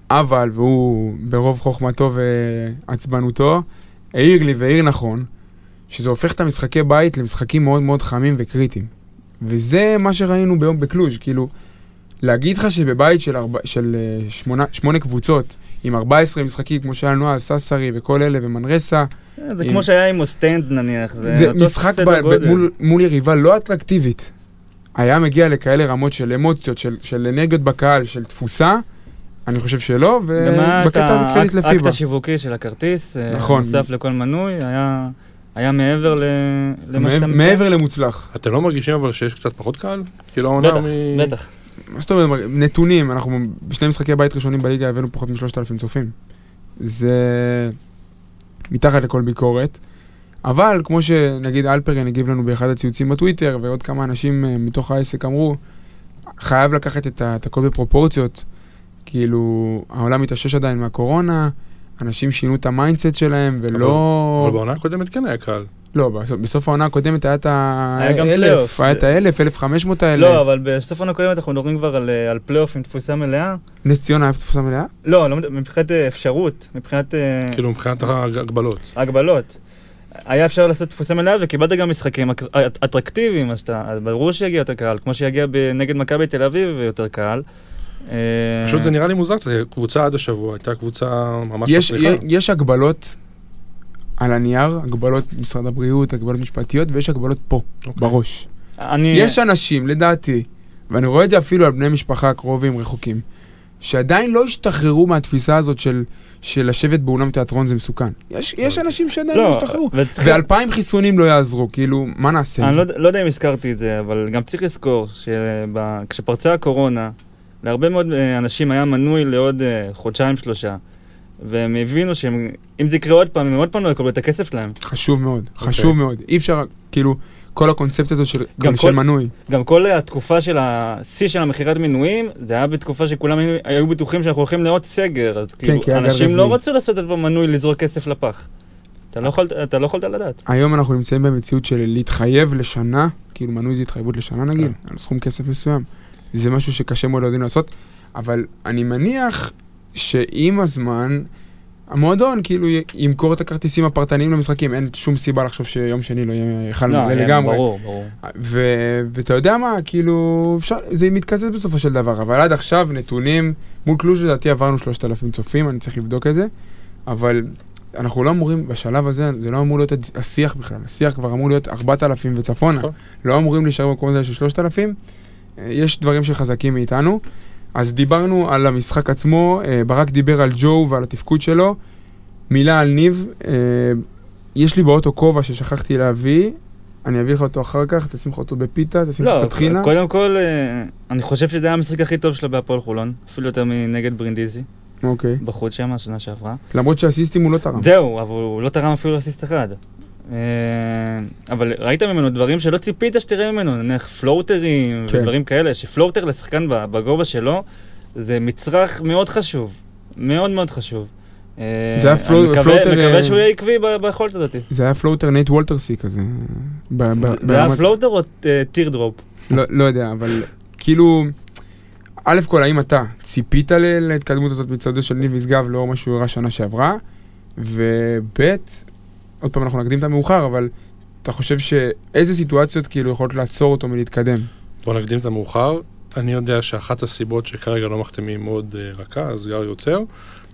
אבל, והוא ברוב חוכמתו ועצבנותו, העיר לי והעיר נכון, שזה הופך את המשחקי בית למשחקים מאוד מאוד חמים וקריטיים. וזה מה שראינו ביום בקלוז', כאילו, להגיד לך שבבית של, ארבע, של אה, שמונה, שמונה קבוצות, עם 14 משחקים, כמו שהיה לנו אז, ססרי וכל אלה, ומנרסה, זה עם- כמו שהיה עם אוסטנד נניח, זה, זה אותו משחק סדר ב, גודל. מול, מול יריבה לא אטרקטיבית. היה מגיע לכאלה רמות של אמוציות, של, של אנרגיות בקהל, של תפוסה, אני חושב שלא, גם ובקטע הזה קרדיט האקט לפיבה. השיווקי של הכרטיס, אה, נכון. נוסף לכל מנוי, היה, היה מעבר ל, למה שאתה מעבר- מעבר למוצלח. אתם לא מרגישים אבל שיש קצת פחות קהל? כאילו העונה בטח, מ... בטח. מה זאת אומרת, נתונים, אנחנו בשני משחקי בית ראשונים בליגה הבאנו פחות משלושת אלפים צופים. זה מתחת לכל ביקורת. אבל כמו שנגיד אלפרין הגיב לנו באחד הציוצים בטוויטר, ועוד כמה אנשים אה, מתוך העסק אמרו, חייב לקחת את הכל בפרופורציות. כאילו, העולם מתאושש עדיין מהקורונה, אנשים שינו את ה mindset שלהם, ולא... אבל בעונה הקודמת כן היה קהל. לא, בסוף, העונה הקודמת היה את היה גם האלף, פלייאוף. היה את האלף, אלף חמש מאות האלה. לא, אבל בסוף העונה הקודמת אנחנו מדברים כבר על, אה, על פלייאוף עם תפוסה מלאה. נס ציונה היה תפוסה מלאה? לא, לא, מבחינת אה, אפשרות, מבחינת אה, כאילו מבחינת ההגבלות. הגבלות. היה אפשר לעשות תפוסה מלאה וקיבלת גם משחקים אטרקטיביים, אז אתה, ברור שיגיע יותר קהל, כמו שיגיע נגד מכבי תל אביב יותר קהל. פשוט זה נראה לי מוזר קצת, קבוצה עד השבוע, הייתה קבוצה ממש מצליחה. יש, יש הגבלות על הנייר, הגבלות משרד הבריאות, הגבלות משפטיות, ויש הגבלות פה, אוקיי. בראש. אני... יש אנשים, לדעתי, ואני רואה את זה אפילו על בני משפחה קרובים, רחוקים, שעדיין לא השתחררו מהתפיסה הזאת של, של לשבת באולם תיאטרון זה מסוכן. יש, יש אנשים שעדיין לא לא, השתחררו. וצריך- ואלפיים חיסונים לא יעזרו, כאילו, מה נעשה אני? לא, לא יודע אם הזכרתי את זה, אבל גם צריך לזכור שכשפרצה הקורונה, להרבה מאוד אה, אנשים היה מנוי לעוד אה, חודשיים-שלושה, והם הבינו שאם זה יקרה עוד פעם, הם עוד פעם לא יקבלו את הכסף שלהם. חשוב מאוד, אוקיי. חשוב מאוד. אי אפשר, כאילו, כל הקונספציה הזאת של, גם גם של כל- מנוי. גם כל התקופה של השיא של המכירת מנויים, זה היה בתקופה שכולם היו- בטוחים שאנחנו הולכים לעוד סגר, אז כאילו, היה גל אנשים לא. רצו לעשות את המנוי לזרוק כסף לפח. אתה לא יכולת- אתה לא יכולת לדעת. היום אנחנו נמצאים במציאות של להתחייב לשנה, כאילו מנוי זה התחייבות לשנה נגיד, כן. על סכום כסף מסוים. זה משהו שקשה מאוד לעשות, אבל אני מניח שעם הזמן, המועדון כאילו ימכור את הכרטיסים הפרטניים למשחקים, אין שום סיבה לחשוב שיום שני לא יהיה מלא היה- לגמרי. ברור, ברור. ו- ואתה יודע מה, כאילו, אפשר, זה מתקזז בסופו של דבר, אבל עד עכשיו נתונים, מול קלוז' לדעתי עברנו 3,000 צופים, אני צריך לבדוק את זה, אבל אנחנו לא אמורים, בשלב הזה, זה לא אמור להיות השיח בכלל, השיח כבר אמור להיות 4,000 וצפונה, נכון. לא אמורים להישאר במקומות האלה של 3,000, אה, יש דברים שחזקים מאיתנו. אז דיברנו על המשחק עצמו, אה, ברק דיבר על ג'ו ועל התפקוד שלו, מילה על ניב, אה, יש לי באוטו כובע ששכחתי להביא, אני אביא לך אותו אחר כך, תשים לך אותו בפיתה, תשים לך לא, קצת חינה. קודם כל, אה, אני חושב שזה היה המשחק הכי טוב שלה בהפועל חולון, אפילו יותר מנגד ברינדיזי, אוקיי. בחוץ שם, השנה שעברה. למרות שאסיסטים הוא לא תרם. זהו, אבל הוא לא תרם אפילו אסיסט אחד. אה, אבל ראית ממנו דברים שלא ציפית שתראה ממנו, נניח floaterים כן. ודברים כאלה, ש floater לשחקן בגובה שלו, זה מצרך מאוד חשוב, מאוד מאוד חשוב. אה, זה היה אני floa- מקווה- floater, מקווה אה, שהוא יהיה עקבי ביכולת הזאת. זה היה floater נייט וולטרסי כזה. ב- ב- זה היה floater או teardrop? לא לא יודע, אבל כאילו, א' כל, האם אתה ציפית להתקדמות הזאת מצדו של ניב משגב לאור מה שהוא הראה שנה שעברה? וב', עוד פעם אנחנו נקדים את המאוחר, אבל אתה חושב שאיזה סיטואציות כאילו יכולות לעצור אותו מלהתקדם? בוא נקדים את המאוחר. אני יודע שאחת הסיבות שכרגע לא מחתימים עוד אה, רכז, גר יוצר,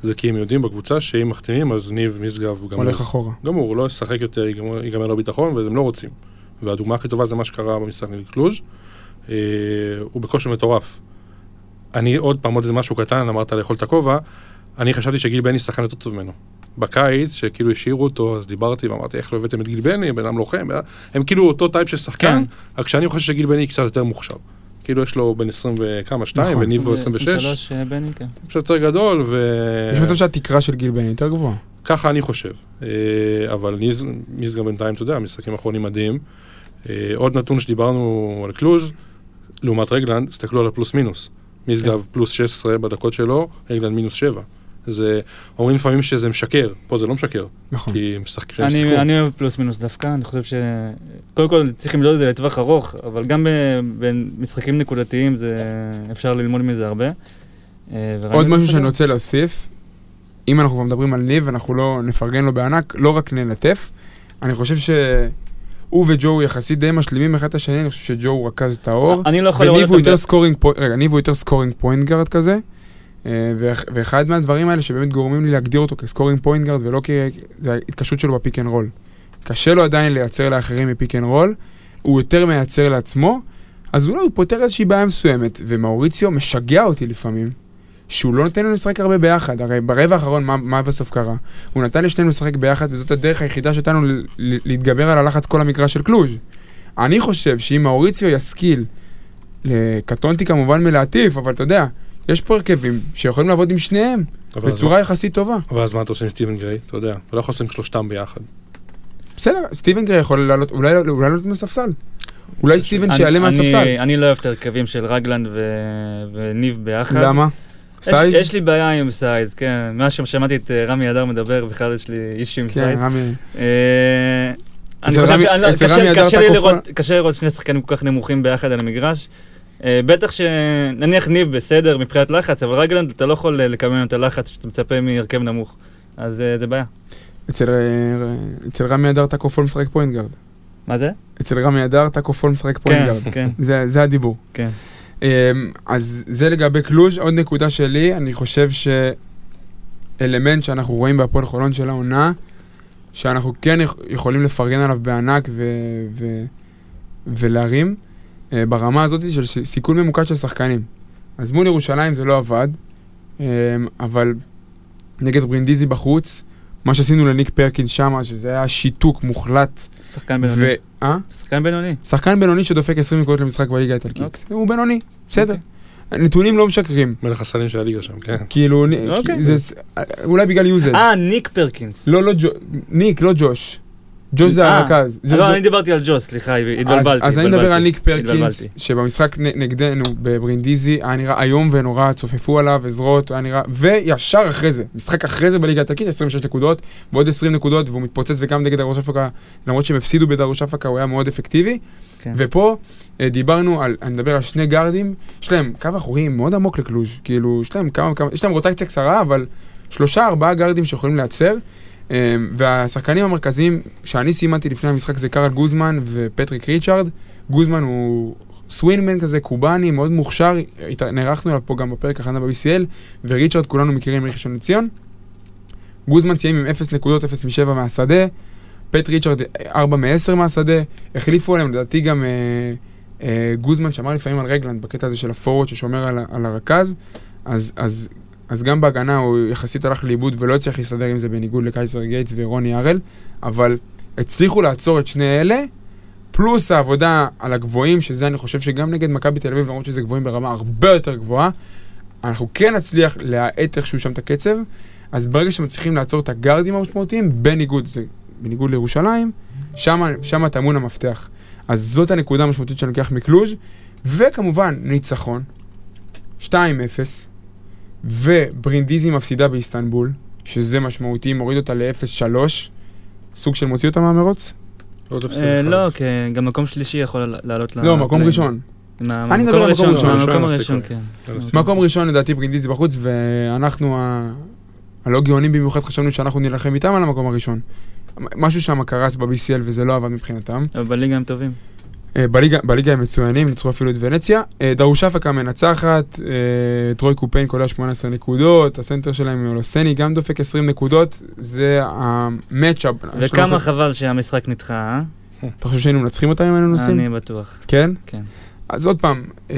זה כי הם יודעים בקבוצה שאם מחתימים אז ניב משגב גמור. הולך אחורה. גמור, הוא לא ישחק יותר, ייגמר- ייגמר לו ביטחון, והם לא רוצים. והדוגמה הכי טובה זה מה שקרה במשחק נגד קלוז'. אה, הוא בכושר מטורף. אני עוד פעם, עוד איזה משהו קטן, אמרת לאכול את הכובע, אני חשבתי שגיל בני שחקן יותר טוב ממנו. בקיץ, שכאילו השאירו אותו, אז דיברתי ואמרתי, איך לא הבאתם את גיל בני, בן אדם לוחם, בן אדם-" הם כאילו אותו type של שחקן, כן. רק שאני חושב שגיל בני קצת יותר מוכשר. כאילו יש לו בין 20 וכמה, 2, נכון. וניב הוא 26, 23, אה, בני, כן. קצת יותר גדול, ו... יש מצב שהתקרה של גיל בני יותר גבוהה. ככה אני חושב. אה, אבל ניז- מיזגה בינתיים, אתה יודע, משחקים אחרונים מדהים. אה, עוד נתון שדיברנו על קלוז', לעומת רגלנד, תסתכלו על הפלוס מינוס. משגב פלוס 16 בדקות שלו, רגלנד מינוס 7. זה, אומרים לפעמים שזה משקר, פה זה לא משקר, נכון. כי הם משחקים, שהם אני, שיחקו. אני אוהב פלוס מינוס דווקא, אני חושב ש... קודם כל צריך למדוד את זה לטווח ארוך, אבל גם במשחקים נקודתיים זה... אפשר ללמוד מזה הרבה. אה, עוד את משהו זה. שאני רוצה להוסיף, אם אנחנו כבר מדברים על ניב, אנחנו לא נפרגן לו בענק, לא רק נלטף. אני חושב שהוא וג'ו יחסית די משלימים אחד את השני, אני חושב שג'ו הוא רכז טהור. אני לא יכול לראות וניב הוא אותם... יותר scoring point, רגע, ניב הוא יותר scoring point guard כזה. אה, ואח- ואחד מהדברים האלה שבאמת גורמים לי להגדיר אותו כ scoring point guard ולא כ... זה ההתקשרות שלו ב pick and roll. קשה לו עדיין לייצר לאחרים מ pick and roll, הוא יותר מייצר לעצמו, אז אולי הוא פותר איזושהי בעיה מסוימת, ומאוריציו משגע אותי לפעמים, שהוא לא נותן לנו לשחק הרבה ביחד, הרי ברבע האחרון מה, מה בסוף קרה? הוא נתן לשנינו לשחק ביחד, וזאת הדרך היחידה שלנו להתגבר על הלחץ כל המגרש של קלוז'. אני חושב שאם מאוריציו ישכיל, קטונתי כמובן מלהטיף, אבל אתה יודע, יש פה הרכבים שיכולים לעבוד עם שניהם בצורה יחסית טובה. אבל אז מה אתה עושה עם סטיבן גריי? אתה יודע, אתה לא יכול לעשות עם שלושתם ביחד. בסדר, סטיבן גריי יכול לעלות, אולי לעלות מהספסל. אולי סטיבן אני- שיעלה אני- מהספסל. אני לא אוהב את ההרכבים של רגלנד ו- וניב ביחד. למה? size? יש לי בעיה עם size, כן. מאז ששמעתי את אה, רמי אדר מדבר, בכלל יש לי אישי עם כן, size. רמי. אה, אני חושב שאני לא- לי לראות שני שחקנים כל כך נמוכים ביחד על המגרש. אה, בטח שנניח ניב בסדר מבחינת לחץ, אבל רגלנד אתה לא יכול אה, ממנו את הלחץ שאתה מצפה מהרכב נמוך. אז אה, זה בעיה. אצל, אצל רמי אדר טאקו פול משחק point guard. מה זה? אצל רמי אדר טאקו פול משחק point כן, guard. כן, זה, זה הדיבור. כן. אמ, אז זה לגבי קלוז', עוד נקודה שלי, אני חושב שאלמנט שאנחנו רואים בהפועל חולון של העונה, שאנחנו כן יכ- יכולים לפרגן עליו בענק ו- ו- ולהרים, ברמה הזאת של סיכון ממוקד של שחקנים. אז מול ירושלים זה לא עבד, אמ, אבל נגד ברינדיזי בחוץ, מה שעשינו לניק פרקינס שמה, שזה היה שיתוק מוחלט. שחקן בינוני. ו... אה? שחקן בינוני. שחקן בינוני שדופק 20 נקודות למשחק בליגה האיטלקית. אוקיי. הוא בינוני, בסדר. אוקיי. נתונים לא משקרים. מלך הסלים של הליגה שם, כן. כאילו, נ- אוקיי. זה- אולי בגלל יוזד. אה, ניק פרקינס. לא, לא ג'ו... ניק, לא ג'וש. ג'וש זה אה, הרכז. ג'וש לא, אני דיברתי על ג'וס, סליחה, התבלבלתי. אז, אני מדבר. על ניק פרקינס. שבמשחק נגדנו בברינדיזי היה נראה איום ונורא, צופפו עליו עזרות, היה נראה, וישר אחרי זה, משחק אחרי זה בליגה האיטלקית, 26 נקודות, ועוד 20 נקודות, והוא מתפוצץ וגם נגד דרוש אפקה, למרות שהם הפסידו בדרוש אפקה, הוא היה מאוד אפקטיבי. כן. ופה אה, דיברנו על, אני מדבר על שני גארדים, יש להם קו אחורי מאוד עמוק לקלוז', כאילו, יש להם כמה, יש להם רוטציה קצרה, אבל שלושה, ארבעה גארדים שיכולים לייצר. אה, והשחקנים המרכזיים שאני סימנתי לפני המשחק זה קארל גוזמן ופטריק ריצ'ארד. גוזמן הוא swingman כזה, קובאני, מאוד מוכשר, נערכנו אליו פה גם בפרק הכנה ב-BCL, וריצ'ארד כולנו מכירים מראשון לציון. גוזמן סיים עם 0 נקודות, 0 מ-7 מהשדה, פט ריצ'ארד 4 מ-10 מהשדה, החליפו עליהם לדעתי גם אה, אה, גוזמן שמר לפעמים על רגלנד בקטע הזה של הפורוורד ששומר על, על הרכז, אז, אז, אז גם בהגנה הוא יחסית הלך לאיבוד ולא הצליח להסתדר עם זה בניגוד לקייזר גייטס ורוני הראל, אבל הצליחו לעצור את שני אלה, פלוס העבודה על הגבוהים, שזה אני חושב שגם נגד מכבי תל אביב, למרות שזה גבוהים ברמה הרבה יותר גבוהה, אנחנו כן נצליח להאט איכשהו שם את הקצב, אז ברגע שמצליחים לעצור את הגארדים המשמעותיים, בניגוד, זה, בניגוד לירושלים, שם, טמון המפתח. אז זאת הנקודה המשמעותית שאני לוקח מקלוז', וכמובן, ניצחון, 2-0, וברינדיזי מפסידה באיסטנבול, שזה משמעותי, מוריד אותה ל-0-3, סוג של מוציא אותה מהמרוץ? עוד הפסד אה, אחד. לא, גם מקום שלישי יכול לעלות ל... לא, מקום ראשון. אני מדבר על מקום ראשון, מהמקום ראשון הראשון, הסיכוי. כן. מקום ראשון לדעתי ברינדיזי בחוץ, ואנחנו. הלא גאונים במיוחד חשבנו שאנחנו נילחם איתם על המקום הראשון. משהו שם קרס ב-BCL וזה לא עבד מבחינתם. אבל בליגה הם טובים. אה, בליגה, בליגה הם מצוינים, ניצחו אפילו את ונציה. אה, דרוש אפקה מנצחת, אה, טרוי קופיין קולע 18 נקודות, הסנטר שלהם אולוסני גם דופק 20 נקודות, זה המצ'אפ. וכמה חבל שהמשחק נדחה, אתה חושב שהיינו מנצחים אותם אם היינו אה? נוסעים? אני בטוח. כן? כן. אז עוד פעם, אה,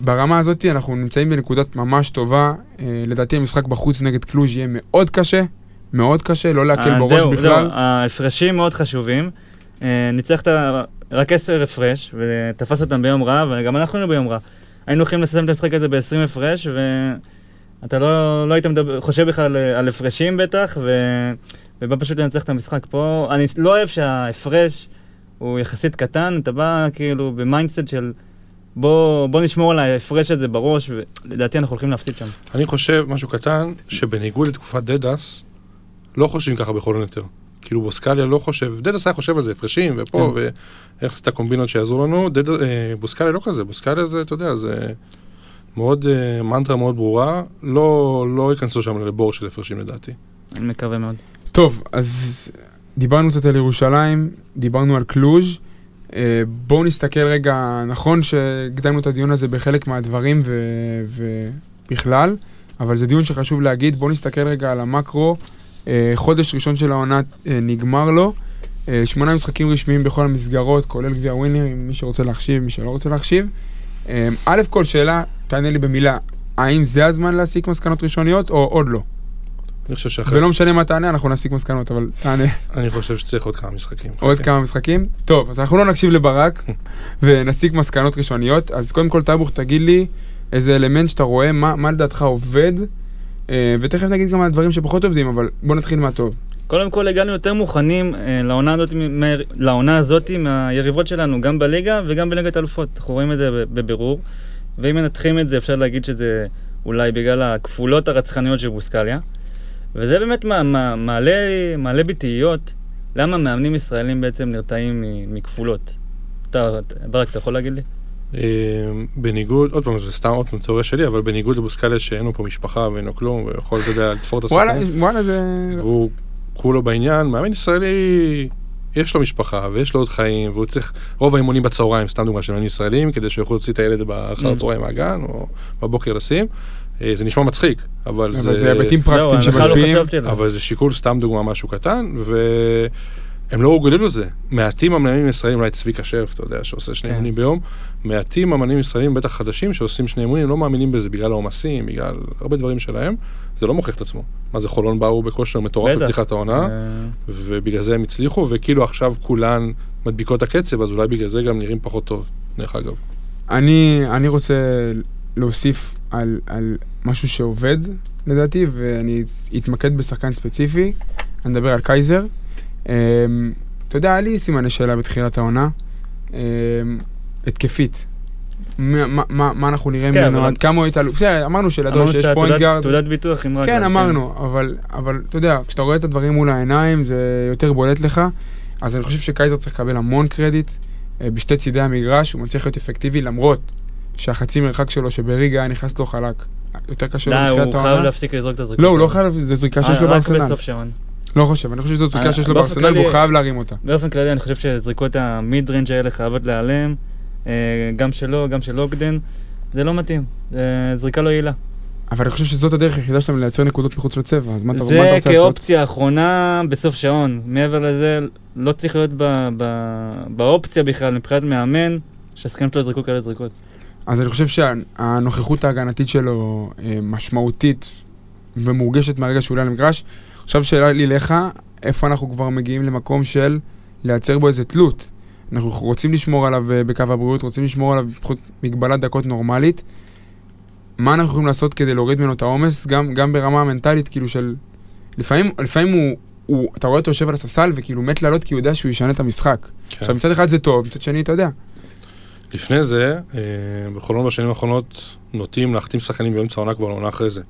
ברמה הזאת אנחנו נמצאים בנקודת ממש טובה. אה, לדעתי המשחק בחוץ נגד קלוז' יהיה מאוד קשה, מאוד קשה, לא להקל אה, בראש בכלל. זהו, ההפרשים מאוד חשובים. אה, ניצחת רק 10 הפרש, ותפס אותם ביום רע, וגם אנחנו היינו ביום רע. היינו יכולים לסיים את המשחק הזה ב-20 הפרש, ואתה לא, לא היית מדבר, חושב בכלל על הפרשים בטח, ו... ובא פשוט לנצח את המשחק פה. אני לא אוהב שההפרש הוא יחסית קטן, אתה בא כאילו ב mindset של בוא, בוא נשמור על ההפרש הזה בראש, ולדעתי אנחנו הולכים להפסיד שם. אני חושב, משהו קטן, שבניגוד לתקופת דדס, לא חושבים ככה בחולון יותר. כאילו בוסקליה לא חושב, דדס היה חושב על זה, הפרשים ופה, כן. ואיך עשית קומבינות שיעזרו לנו, דד, אה, בוסקליה לא כזה, בוסקליה זה, אתה יודע, זה מאוד, אה, מנטרה מאוד ברורה, לא, לא ייכנסו שם לבור של הפרשים לדעתי. אני מקווה מאוד. טוב, אז דיברנו קצת על ירושלים, דיברנו על קלוז'. אה, בואו נסתכל רגע, נכון שהקדמנו את הדיון הזה בחלק מהדברים ו- ובכלל, אבל זה דיון שחשוב להגיד, בואו נסתכל רגע על המקרו. אה, חודש ראשון של העונה אה, נגמר לו, אה, שמונה משחקים רשמיים בכל המסגרות, כולל גביע ווינרים, מי שרוצה להחשיב, מי שלא רוצה להחשיב. א' כל שאלה, תענה לי במילה, האם זה הזמן להסיק מסקנות ראשוניות או עוד לא? אני חושב שאחרי... ולא משנה מה תענה, אנחנו נסיק מסקנות, אבל תענה. אני חושב שצריך עוד כמה משחקים. עוד. כמה משחקים? טוב, אז אנחנו לא נקשיב לברק ונסיק מסקנות ראשוניות. אז קודם כל, טאבוך, תגיד לי איזה אלמנט שאתה רואה, מה, מה לדעתך עובד, ותכף נגיד גם על הדברים שפחות עובדים, אבל בוא נתחיל מהטוב. קודם כל הגענו יותר מוכנים אה, לעונה הזאת, לעונה הזאת מהיריבות שלנו, גם בליגה וגם בליגת האלופות. אנחנו רואים את זה בבירור, ואם מנתחים את זה אפשר להגיד שזה אולי בגלל הכפולות הרצחניות של בוסקליה. וזה באמת מה, מה, מעלה, מעלה בי תהיות, למה מאמנים ישראלים בעצם נרתעים מכפולות. אתה- ברק, אתה יכול להגיד לי? אה, בניגוד, עוד פעם, זה סתם עוד פעם תיאוריה שלי, אבל בניגוד לבוסקליה שאין לו פה משפחה ואין לו כלום, ויכול, אתה יודע, לתפור את השחקנים, וואלה, זה... והוא כולו בעניין, מאמן ישראלי, יש לו משפחה ויש לו עוד חיים, והוא צריך, רוב האימונים בצהריים, סתם דוגמה של מאמנים ישראלים, כדי שיוכלו להוציא את הילד באחר Mm. הצהריים מהגן, או בבוקר לשים. אה, זה נשמע מצחיק, אבל אבל זה היבטים פרקטיים לא שמשפיעים. זה. אבל זה שיקול, סתם דוגמה, משהו קטן, הם לא הורגלו לזה. מעטים המאמנים הישראלים, אולי צביקה שרף, אתה יודע, שעושה שני כן. אימונים ביום, מעטים המאמנים ישראלים, בטח חדשים, שעושים שני אימונים, לא מאמינים בזה בגלל העומסים, בגלל הרבה דברים שלהם, זה לא מוכיח את עצמו. מה זה, חולון באו בכושר מטורף. לפתיחת העונה, אה, ובגלל זה הם הצליחו, וכאילו עכשיו כולם מדביקים הקצב, אז אולי בגלל זה גם נראים פחות טוב, דרך אגב. אני, אני רוצה להוסיף על, על משהו שעובד, לדעתי, ואני אתמקד בשחקן ספציפי. אני מדבר על קייזר. Um, אתה יודע, היה לי סימני שאלה בתחילת העונה. Um, התקפית. מה, מה, מה, מה אנחנו נראה כן, ממנו, עד כמה הוא יתעלה, בסדר, אמרנו שלדור אמרנו שיש point guard, תעודת ביטוח עם רגלנד. כן, אמרנו, אבל, אבל אתה יודע, כשאתה רואה את הדברים מול העיניים, זה יותר בולט לך. אז אני חושב שקייזר צריך לקבל המון קרדיט אה, בשתי צידי המגרש, הוא מצליח להיות אפקטיבי, למרות שהחצי מרחק שלו שבריגה היה נכנס לו חלק. יותר קשה לו די, בתחילת הוא חייב העונה. להפסיק לזרוק את הזריקות. לא, הוא לא. חייב, זו זריקה שיש אה, לו רק בארסנל. בסוף שעון. לא חושב, אני חושב שזו זריקה אה, שיש לו בארסנל והוא חייב להרים אותה. באופן כללי, אני חושב שזריקות ה mid range האלה חייבות להיעלם, אה, גם שלו, גם של אוגדן. זה לא מתאים, זה זריקה לא יעילה. אבל אני חושב שזאת הדרך היחידה שלהם לייצר נקודות מחוץ לצבע, אז מה אתה זה רוצה לעשות? כאופציה אחרונה בסוף שעון. מעבר לזה, לא צריך להיות באופציה בכלל, מבחינת מאמן, שהשחקנים שלו יזרקו כאלה זריקות. אז אני חושב שהנוכחות ההגנתית שלו אה, משמעותית ומורגשת מהרגע שהוא עולה למגרש. עכשיו שאלה לי לך, איפה אנחנו כבר מגיעים למקום של לייצר בו איזה תלות? אנחנו רוצים לשמור עליו אה, בקו הבריאות, רוצים לשמור עליו לפחות מגבלת דקות נורמלית. מה אנחנו יכולים לעשות כדי להוריד ממנו את העומס, גם, גם ברמה המנטלית, כאילו של... לפעמים, לפעמים הוא, הוא, אתה רואה אותו יושב על הספסל וכאילו מת לעלות כי הוא יודע שהוא ישנה את המשחק. כן. עכשיו מצד אחד זה טוב, מצד שני אתה יודע. לפני זה, אה, בחולון בשנים האחרונות נוטים להחתים שחקנים באמצע העונה כבר לעונה אחרי זה.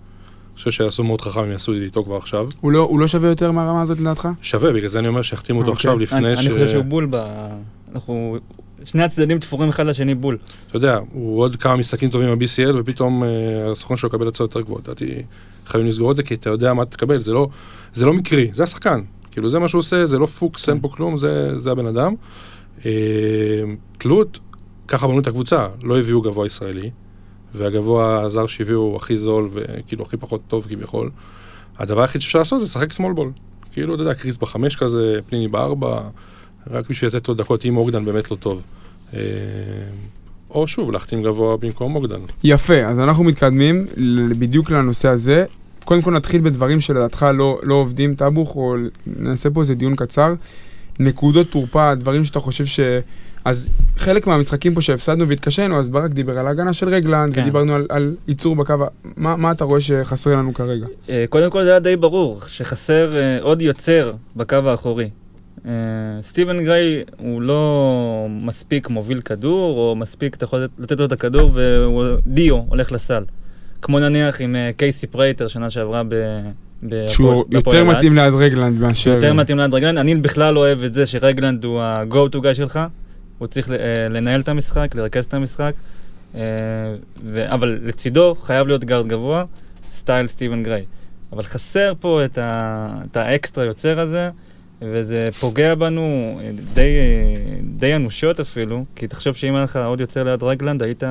אני חושב שיעשו מאוד חכם אם יעשו את זה איתו כבר עכשיו. הוא לא, הוא לא שווה יותר מהרמה הזאת לדעתך? שווה, בגלל זה אני אומר שיחתימו אותו אוקיי. עכשיו אני לפני ש... אני חושב שהוא בול ב... אנחנו... שני הצדדים תפורים אחד לשני בול. אתה יודע, הוא עוד כמה משחקים טובים ב-BCL, ופתאום אה, הסוכן שלו יקבל הצעות יותר גבוהות. לדעתי, חייבים לסגור את זה, כי אתה יודע מה תקבל, זה לא, זה לא מקרי, זה השחקן. כאילו, זה מה שהוא עושה, זה לא פוקס, אין פה כלום, זה, זה הבן אדם. אה, תלות, ככה בנו את הקבוצה, לא הביאו גבוה ישראלי, והגבוה הזר שהביאו הכי זול וכאילו הכי פחות טוב כביכול. הדבר היחיד שאפשר לעשות זה לשחק small ball. כאילו, אתה יודע, קריס בחמש כזה, פניני בארבע, רק בשביל לתת לו דקות, אם אוגדן באמת לא טוב. אה, או שוב, להחתים גבוה במקום מוקדן. יפה, אז אנחנו מתקדמים בדיוק לנושא הזה. קודם כל נתחיל בדברים שלדעתך לא, לא עובדים טאבוך, או נעשה פה איזה דיון קצר. נקודות תורפה, דברים שאתה חושב ש... אז חלק מהמשחקים פה שהפסדנו והתקשינו, אז ברק דיבר על ההגנה של רגלנד, כן. ודיברנו על, על ייצור בקו, מה, מה אתה רואה שחסר לנו כרגע? אה, קודם כל זה היה די ברור, שחסר אה, עוד יוצר בקו האחורי. אה, סטיבן גריי הוא לא מספיק מוביל כדור, או מספיק, אתה יכול לתת- לו את הכדור והוא הולך לסל. כמו נניח עם קייסי פרייטר שנה שעברה ב... שהוא יותר. מתאים ליד רגלנד מאשר... יותר מתאים ליד רגלנד. אני בכלל לא אוהב את זה שרגלנד הוא ה-go to guy שלך. הוא צריך אה, לנהל את המשחק, לרכז את המשחק. אה, ו- אבל לצידו חייב להיות גארד גבוה, סטייל סטיבן גריי. אבל חסר פה את, ה- את האקסטרה יוצר הזה, וזה פוגע בנו די, די אנושות אפילו, כי תחשוב שאם היה לך עוד יוצר ליד רגלנד, היית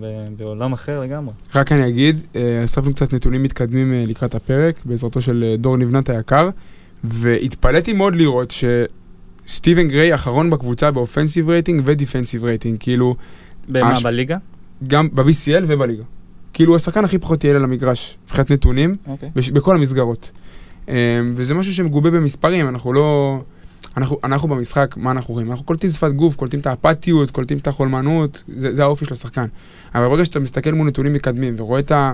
ב- בעולם אחר לגמרי. רק אני אגיד, אה, אספנו קצת נתונים מתקדמים לקראת הפרק, בעזרתו של דור נבנת היקר, והתפלאתי מאוד לראות שסטיבן גריי אחרון בקבוצה ב offensive rating ו defensive rating, כאילו, במה, הש- בליגה? גם ב-BCL ובליגה. כאילו, הוא השחקן הכי פחות יעיל על המגרש, מבחינת נתונים, אוקיי. בש- בכל המסגרות. אה, וזה משהו שמגובה במספרים, אנחנו לא... אנחנו, אנחנו במשחק, מה אנחנו רואים? אנחנו קולטים שפת גוף, קולטים את האפתיות, קולטים את החולמנות, זה, זה האופי של השחקן. אבל ברגע שאתה מסתכל מול נתונים מתקדמים ורואה את ה...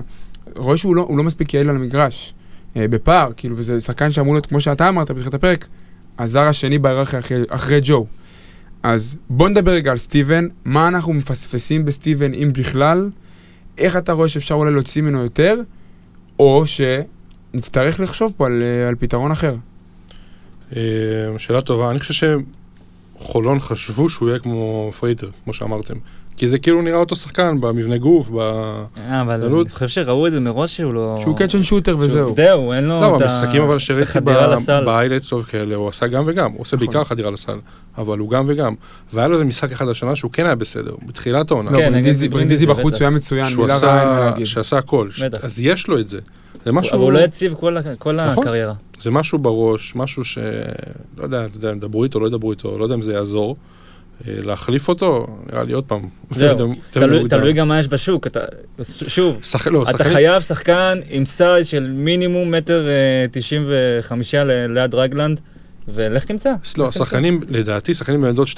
רואה שהוא לא, לא מספיק יעיל על המגרש, אה, בפער, כאילו, וזה שחקן שאמור להיות, כמו שאתה אמרת בתחילת הפרק, הזר השני בהיררכיה אחרי, אחרי ג'ו. אז בוא נדבר רגע על סטיבן, מה אנחנו מפספסים בסטיבן, אם בכלל, איך אתה רואה שאפשר אולי להוציא ממנו יותר, או שנצטרך לחשוב פה על, אה, על פתרון אחר. אה, שאלה טובה, אני חושב שחולון חשבו שהוא יהיה כמו פרייטר, כמו שאמרתם. כי זה כאילו נראה אותו שחקן במבנה גוף, ב... אה, אבל. אני חושב שראו את זה מראש שהוא לא... שהוא catch and shooter וזהו. זהו, אין לו לא, את ה- במשחקים אבל את שראיתי החדירה לסל. ב highlights טוב כאלה, הוא עשה גם וגם, הוא עושה נכון. בעיקר חדירה לסל, אבל הוא גם וגם. והיה לו איזה משחק אחד השנה שהוא כן היה בסדר, בתחילת העונה. לא, כן, ברינדיזי בחוץ. הוא היה מצוין, שהוא מילה רעה אין מה עשה, להגיד. שעשה הכל. אז יש לו את זה. זה משהו... אבל הוא לא יציב כל נכון. הקריירה. זה משהו בראש, משהו ש... לא יודע, אתה יודע, אם ידברו איתו, לא ידברו איתו, לא יודע אם זה יעזור. אה, להחליף אותו, נראה לי עוד פעם. זהו, תלוי- גם מה יש בשוק. אתה- שוב, שח... לא, אתה שחקנים- חייב שחקן עם size של מינימום מטר אה, 95 ל- ליד רגלנד, ולך תמצא. לא. שחקנים, לדעתי, שחקנים בעמדות 2-3,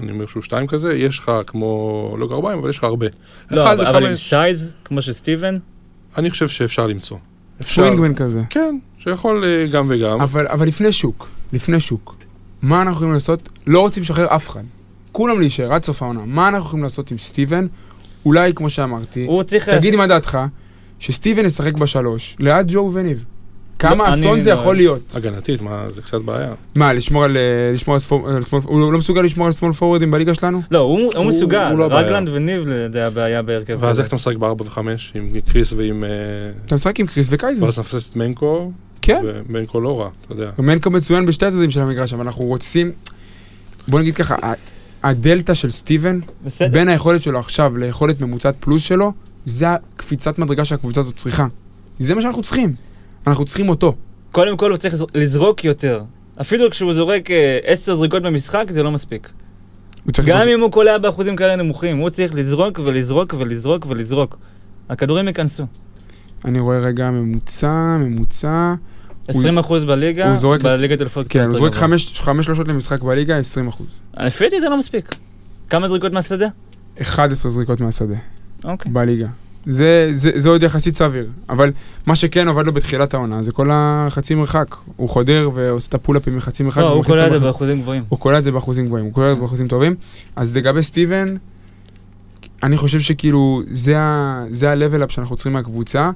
אני אומר שהוא 2 כזה, יש לך כמו, לא גרביים, אבל יש לך הרבה. לא, אבל- אבל עם size, כמו של סטיבן, אני חושב שאפשר למצוא. אפשר. swingman כזה. כן, שיכול אה, גם וגם. אבל, אבל לפני שוק, לפני שוק, מה אנחנו יכולים לעשות? לא רוצים לשחרר אף אחד. כולם להישאר עד סוף העונה. מה אנחנו יכולים לעשות עם סטיבן? אולי, כמו שאמרתי, הוא צריך... תגיד מה דעתך, שסטיבן ישחק בשלוש, ליד ג'ו וניב. כמה אסון זה לא- יכול להיות? הגנתית, מה, זה קצת בעיה. מה, לשמור על... אה, שמאל... הוא לא מסוגל לשמור על שמאל פורורדים בליגה שלנו? לא, הוא מסוגל, לא. רגלנד וניב זה הבעיה בהרכב. ואז. איך אתה משחק ב-4 ו-5 עם קריס ועם... אה, אתה משחק עם קריס וקייזר. ואז נפסס את מנקו, כן. ומנקו לא רע, אתה יודע. מנקו מצוין בשתי הצדדים של המגרש, אבל אנחנו רוצים... בוא נגיד ככה, הדלתא של סטיבן, בסדר. בין היכולת שלו עכשיו ליכולת ממוצעת פלוס שלו, זה הקפיצת מדרגה שהקבוצה הזאת צריכה. זה מה שאנחנו צריכים. אנחנו צריכים אותו. קודם כל הוא צריך לז- לזרוק יותר. אפילו כשהוא זורק אה, עשר זריקות במשחק, זה לא מספיק. גם לזרוק- אם הוא קולע באחוזים כאלה נמוכים, הוא צריך לזרוק ולזרוק ולזרוק ולזרוק. הכדורים ייכנסו. אני רואה רגע ממוצע, ממוצע. הוא- 20 אחוז בליגה, הוא זורק בליגת אלפות. כן, הוא זורק. חמש שלושות למשחק בליגה, 20 אחוז. לפי דעתי זה לא מספיק. כמה זריקות מהשדה? 11 זריקות מהשדה, אוקיי. בליגה. זה, זה, זה עוד יחסית סביר, אבל מה שכן עובד לו בתחילת העונה זה כל החצי מרחק. הוא חודר ועושה את ה pull up ים מחצי מרחק. לא, הוא קולע את זה באחוזים גבוהים. הוא קולע את זה באחוזים גבוהים, הוא קולע את זה באחוזים טובים. אז לגבי סטיבן, אני חושב שכאילו זה ה-level up שאנחנו צריכים מהקבוצה.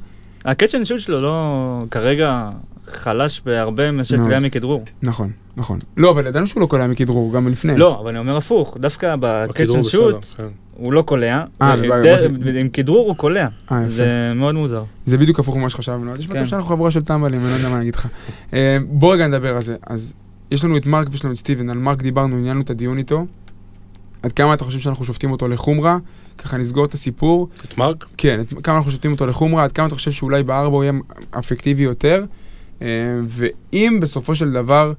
ה catch and shoot שלו לא... כרגע חלש בהרבה מאשר מאוד. קליעה מכדרור. נכון, נכון. לא, אבל ידענו שהוא לא קולע מכדרור, גם לפני. לא, אבל אני אומר הפוך, דווקא ב catch and shoot כן. הוא לא קולע, אה, באתי- עם כדרור הוא קולע. אה. זה מאוד מוזר. זה בדיוק הפוך ממה שחשבנו. יש מצב כן. שאנחנו חבורה של טמבלים, אני לא יודע מה להגיד לך. אה, בוא רגע נדבר על זה. אז יש לנו את מרק ויש לנו את סטיבן. על מרק דיברנו, ניהלנו את הדיון איתו. עד כמה אתה חושב שאנחנו שופטים אותו לחומרה? ככה נסגור את הסיפור. את מרק? כן, את, כמה אנחנו שופטים אותו לחומרה, עד כמה אתה חושב שאולי בארבע הוא יהיה אפקטיבי יותר. אה, ואם בסופו של דבר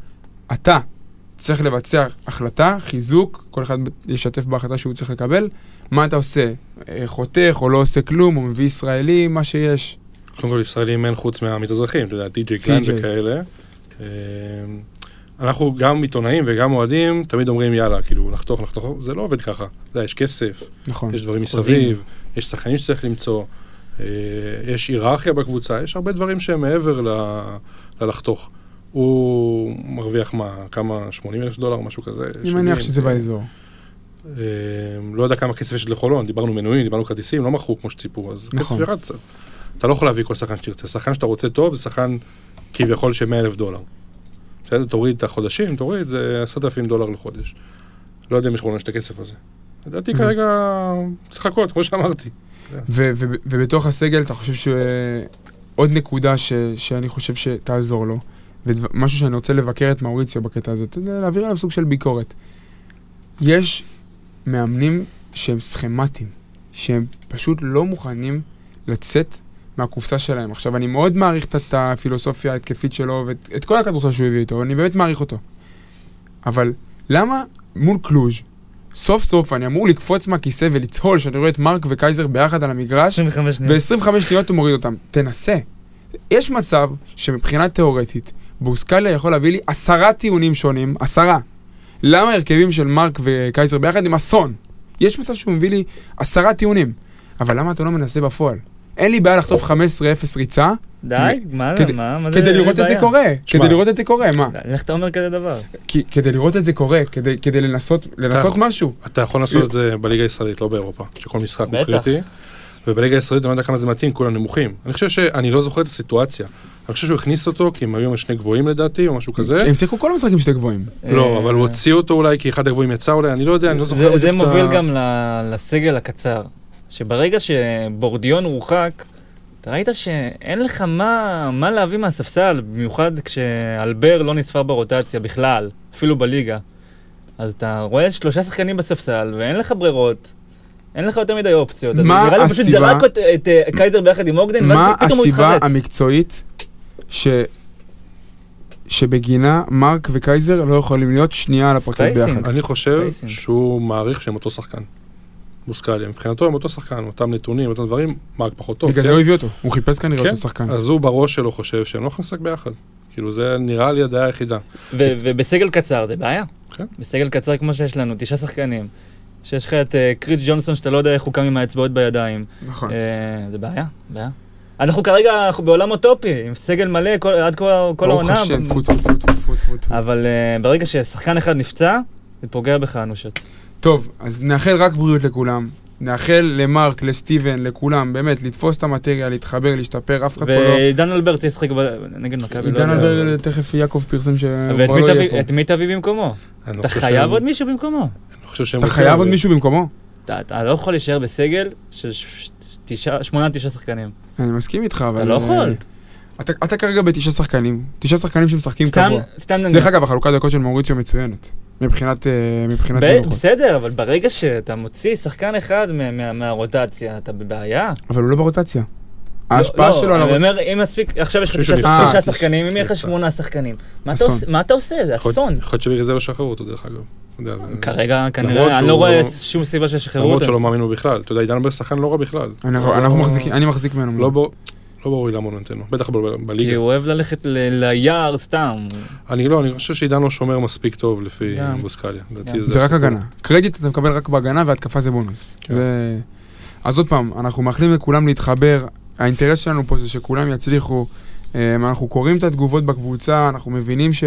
אתה צריך לבצע החלטה, חיזוק, כל אחד ישתף בהחלטה שהוא צריך לקבל, מה אתה עושה? אה, חותך או לא עושה כלום, או מביא ישראלי, מה שיש. קודם כל ישראלים אין חוץ מהמתאזרחים, אתה יודע, טי.ג'יי קליין. וכאלה. אנחנו גם עיתונאים וגם אוהדים, תמיד אומרים יאללה, כאילו, נחתוך, נחתוך, זה לא עובד ככה. אתה יודע, יש כסף, נכון. יש דברים. מסביב, יש שחקנים שצריך למצוא, אה, יש היררכיה בקבוצה, יש הרבה דברים שהם מעבר ל- ללחתוך. הוא מרוויח מה, כמה, 80 אלף דולר, משהו כזה? אני מניח 70, שזה אה, באזור. אה, לא יודע כמה כסף יש לחולון, דיברנו מנויים, דיברנו כרטיסים, לא מכרו כמו שציפו, אז נכון. כסף ירד קצת. אתה לא יכול להביא כל שחקן שתרצה, שחקן שאתה רוצה טוב זה שחקן כביכול של 100 אלף דולר. בסדר, תוריד את החודשים, תוריד, זה 10,000 דולר לחודש. לא יודע אם יש יש את הכסף הזה. לדעתי. כרגע צריך לחכות, כמו שאמרתי. ובתוך הסגל אתה חושב שעוד נקודה ש- שאני חושב שתעזור לו, ומשהו שאני רוצה לבקר את מאוריציו בקטע הזה, להעביר עליו סוג של ביקורת. יש מאמנים שהם סכמטיים, שהם פשוט לא מוכנים לצאת מהקופסה שלהם. עכשיו, אני מאוד מעריך את- הפילוסופיה ההתקפית שלו ואת את כל הכדורסל שהוא הביא איתו, אני באמת מעריך אותו. אבל למה מול קלוז' סוף סוף אני אמור לקפוץ מהכיסא ולצהול שאני רואה את מרק וקייזר ביחד על המגרש, 25 שניות. ב-25 שניות הוא מוריד אותם. תנסה. יש מצב שמבחינה תיאורטית, בוסקליה יכול להביא לי עשרה טיעונים שונים, עשרה. למה הרכבים של מרק וקייזר ביחד הם אסון? יש מצב שהוא מביא לי עשרה טיעונים. אבל למה אתה לא מנסה בפועל? אין לי בעיה לחטוף 15-0 ריצה, די, מה זה, מה מה זה? כדי לראות את זה. קורה. כדי לראות את זה קורה, מה? איך אתה אומר כזה דבר? כדי לראות את זה קורה, כדי- לנסות משהו. אתה יכול לעשות את זה בליגה הישראלית, לא באירופה, שכל משחק הוא. קריטי. ובליגה הישראלית אני לא יודע כמה זה מתאים, כולם נמוכים. אני חושב שאני לא זוכר את הסיטואציה. אני חושב שהוא הכניס אותו, כי הם היו שני גבוהים לדעתי, או משהו כזה. הם שיחקו כל המשחקים שתי גבוהים. לא, אבל הוא הוציא אותו אולי כי אחד הגבוהים יצא אולי, אני לא יודע, אני לא זוכר זה- מוביל גם לסגל הקצר. שברגע שבורדיון הורחק, אתה ראית שאין לך מה, מה להביא מהספסל, במיוחד כשאלבר לא נספר ברוטציה בכלל, אפילו בליגה. אז אתה רואה שלושה שחקנים בספסל ואין לך ברירות. אין לך יותר מדי אופציות. מה נראה לי פשוט הסיבה- זרק את, את, אה, קייזר ביחד עם אוגדן, מה ואז פתאום הוא הסיבה התחרץ. המקצועית שבגינה מרק וקייזר לא יכולים להיות שנייה על הפרקט ספייסינג. ביחד. אני חושב spacing. שהוא מעריך שהם אותו שחקן. בוסקליה, מבחינתו הם אותו שחקן, אותם נתונים, אותם דברים, רק פחות טוב. בגלל כן? זה הוא הביא אותו, הוא חיפש כנראה כן, אותו שחקן. אז הוא בראש שלו חושב שהם לא יכולים לשחק ביחד. כאילו זה נראה לי הדעה היחידה. ו- ובסגל קצר זה בעיה. כן. בסגל קצר כמו שיש לנו, תשעה שחקנים. שיש לך את אה, קריס ג'ונסון שאתה לא יודע איך הוא קם עם האצבעות בידיים. נכון. אה, זה בעיה, בעיה. אנחנו כרגע, אנחנו בעולם אוטופי, עם סגל מלא כל- עד כל כל ברוך העונה. השם, טפו טפו טפו טפו טפו טפו טפו. אבל אה, ברגע ששחקן אחד נפצע, זה פוגע בך אנושות. טוב, אז נאחל רק בריאות לכולם. נאחל למרק, לסטיבן, לכולם, באמת, לתפוס את המטריה, להתחבר, להשתפר, אף אחד פה לא... ועידן אלברט ישחק נגד מכבי, לא עידן יודע. אלבר, תכף יעקב פרסם שהוא ואת כבר לא יהיה פה. מי תביא במקומו? לא אתה חייב עוד מישהו במקומו. אני חושב שהם אתה חייב עוד. מישהו במקומו? אתה- לא יכול להישאר בסגל של ש- שמונה, תשעה שחקנים. אני מסכים איתך, אבל... אתה לא יכול. אה, אתה- אתה כרגע בתשעה שחקנים, תשעה שחקנים שמשחקים סתם, קבוע. סתם נניח. דרך אגב, החלוקת דקות של מאוריציו מצוינת. מבחינת אה, מבחינת ב- מנוחות. בסדר, אבל ברגע שאתה מוציא שחקן אחד מה- מה- מהרוטציה, אתה בבעיה. אבל הוא לא ברוטציה. ההשפעה לא, שלו על אני הרוטציה... אומר, אם מספיק, עכשיו יש לך תשעה שחקנים, אם יהיה לך. שמונה שחקנים, מה אתה. עושה- מה אתה עושה? זה אסון. יכול להיות שבגלל זה לא שחררו אותו דרך אגב. כרגע, למרות כנראה, אני לא רואה לא- שום סיבה שישחררו למרות אותו. שלא מאמין בו בכלל. אתה יודע, עידן אלברט שחקן לא רע בכלל. לא- אני מחזיק ממנו. לא ברור. לי למה הוא נותן לו, בטח ב- ב- כי בליגה. הוא אוהב ללכת ליער סתם. אני לא, אני חושב שעידן לא שומר מספיק טוב לפי. בוסקליה. זה רק. הגנה. קרדיט אתה מקבל רק בהגנה והתקפה זה בונוס. כן. אז עוד פעם, אנחנו מאחלים לכולם להתחבר. האינטרס שלנו פה זה שכולם יצליחו. אה, אנחנו קוראים את התגובות בקבוצה, אנחנו מבינים ש...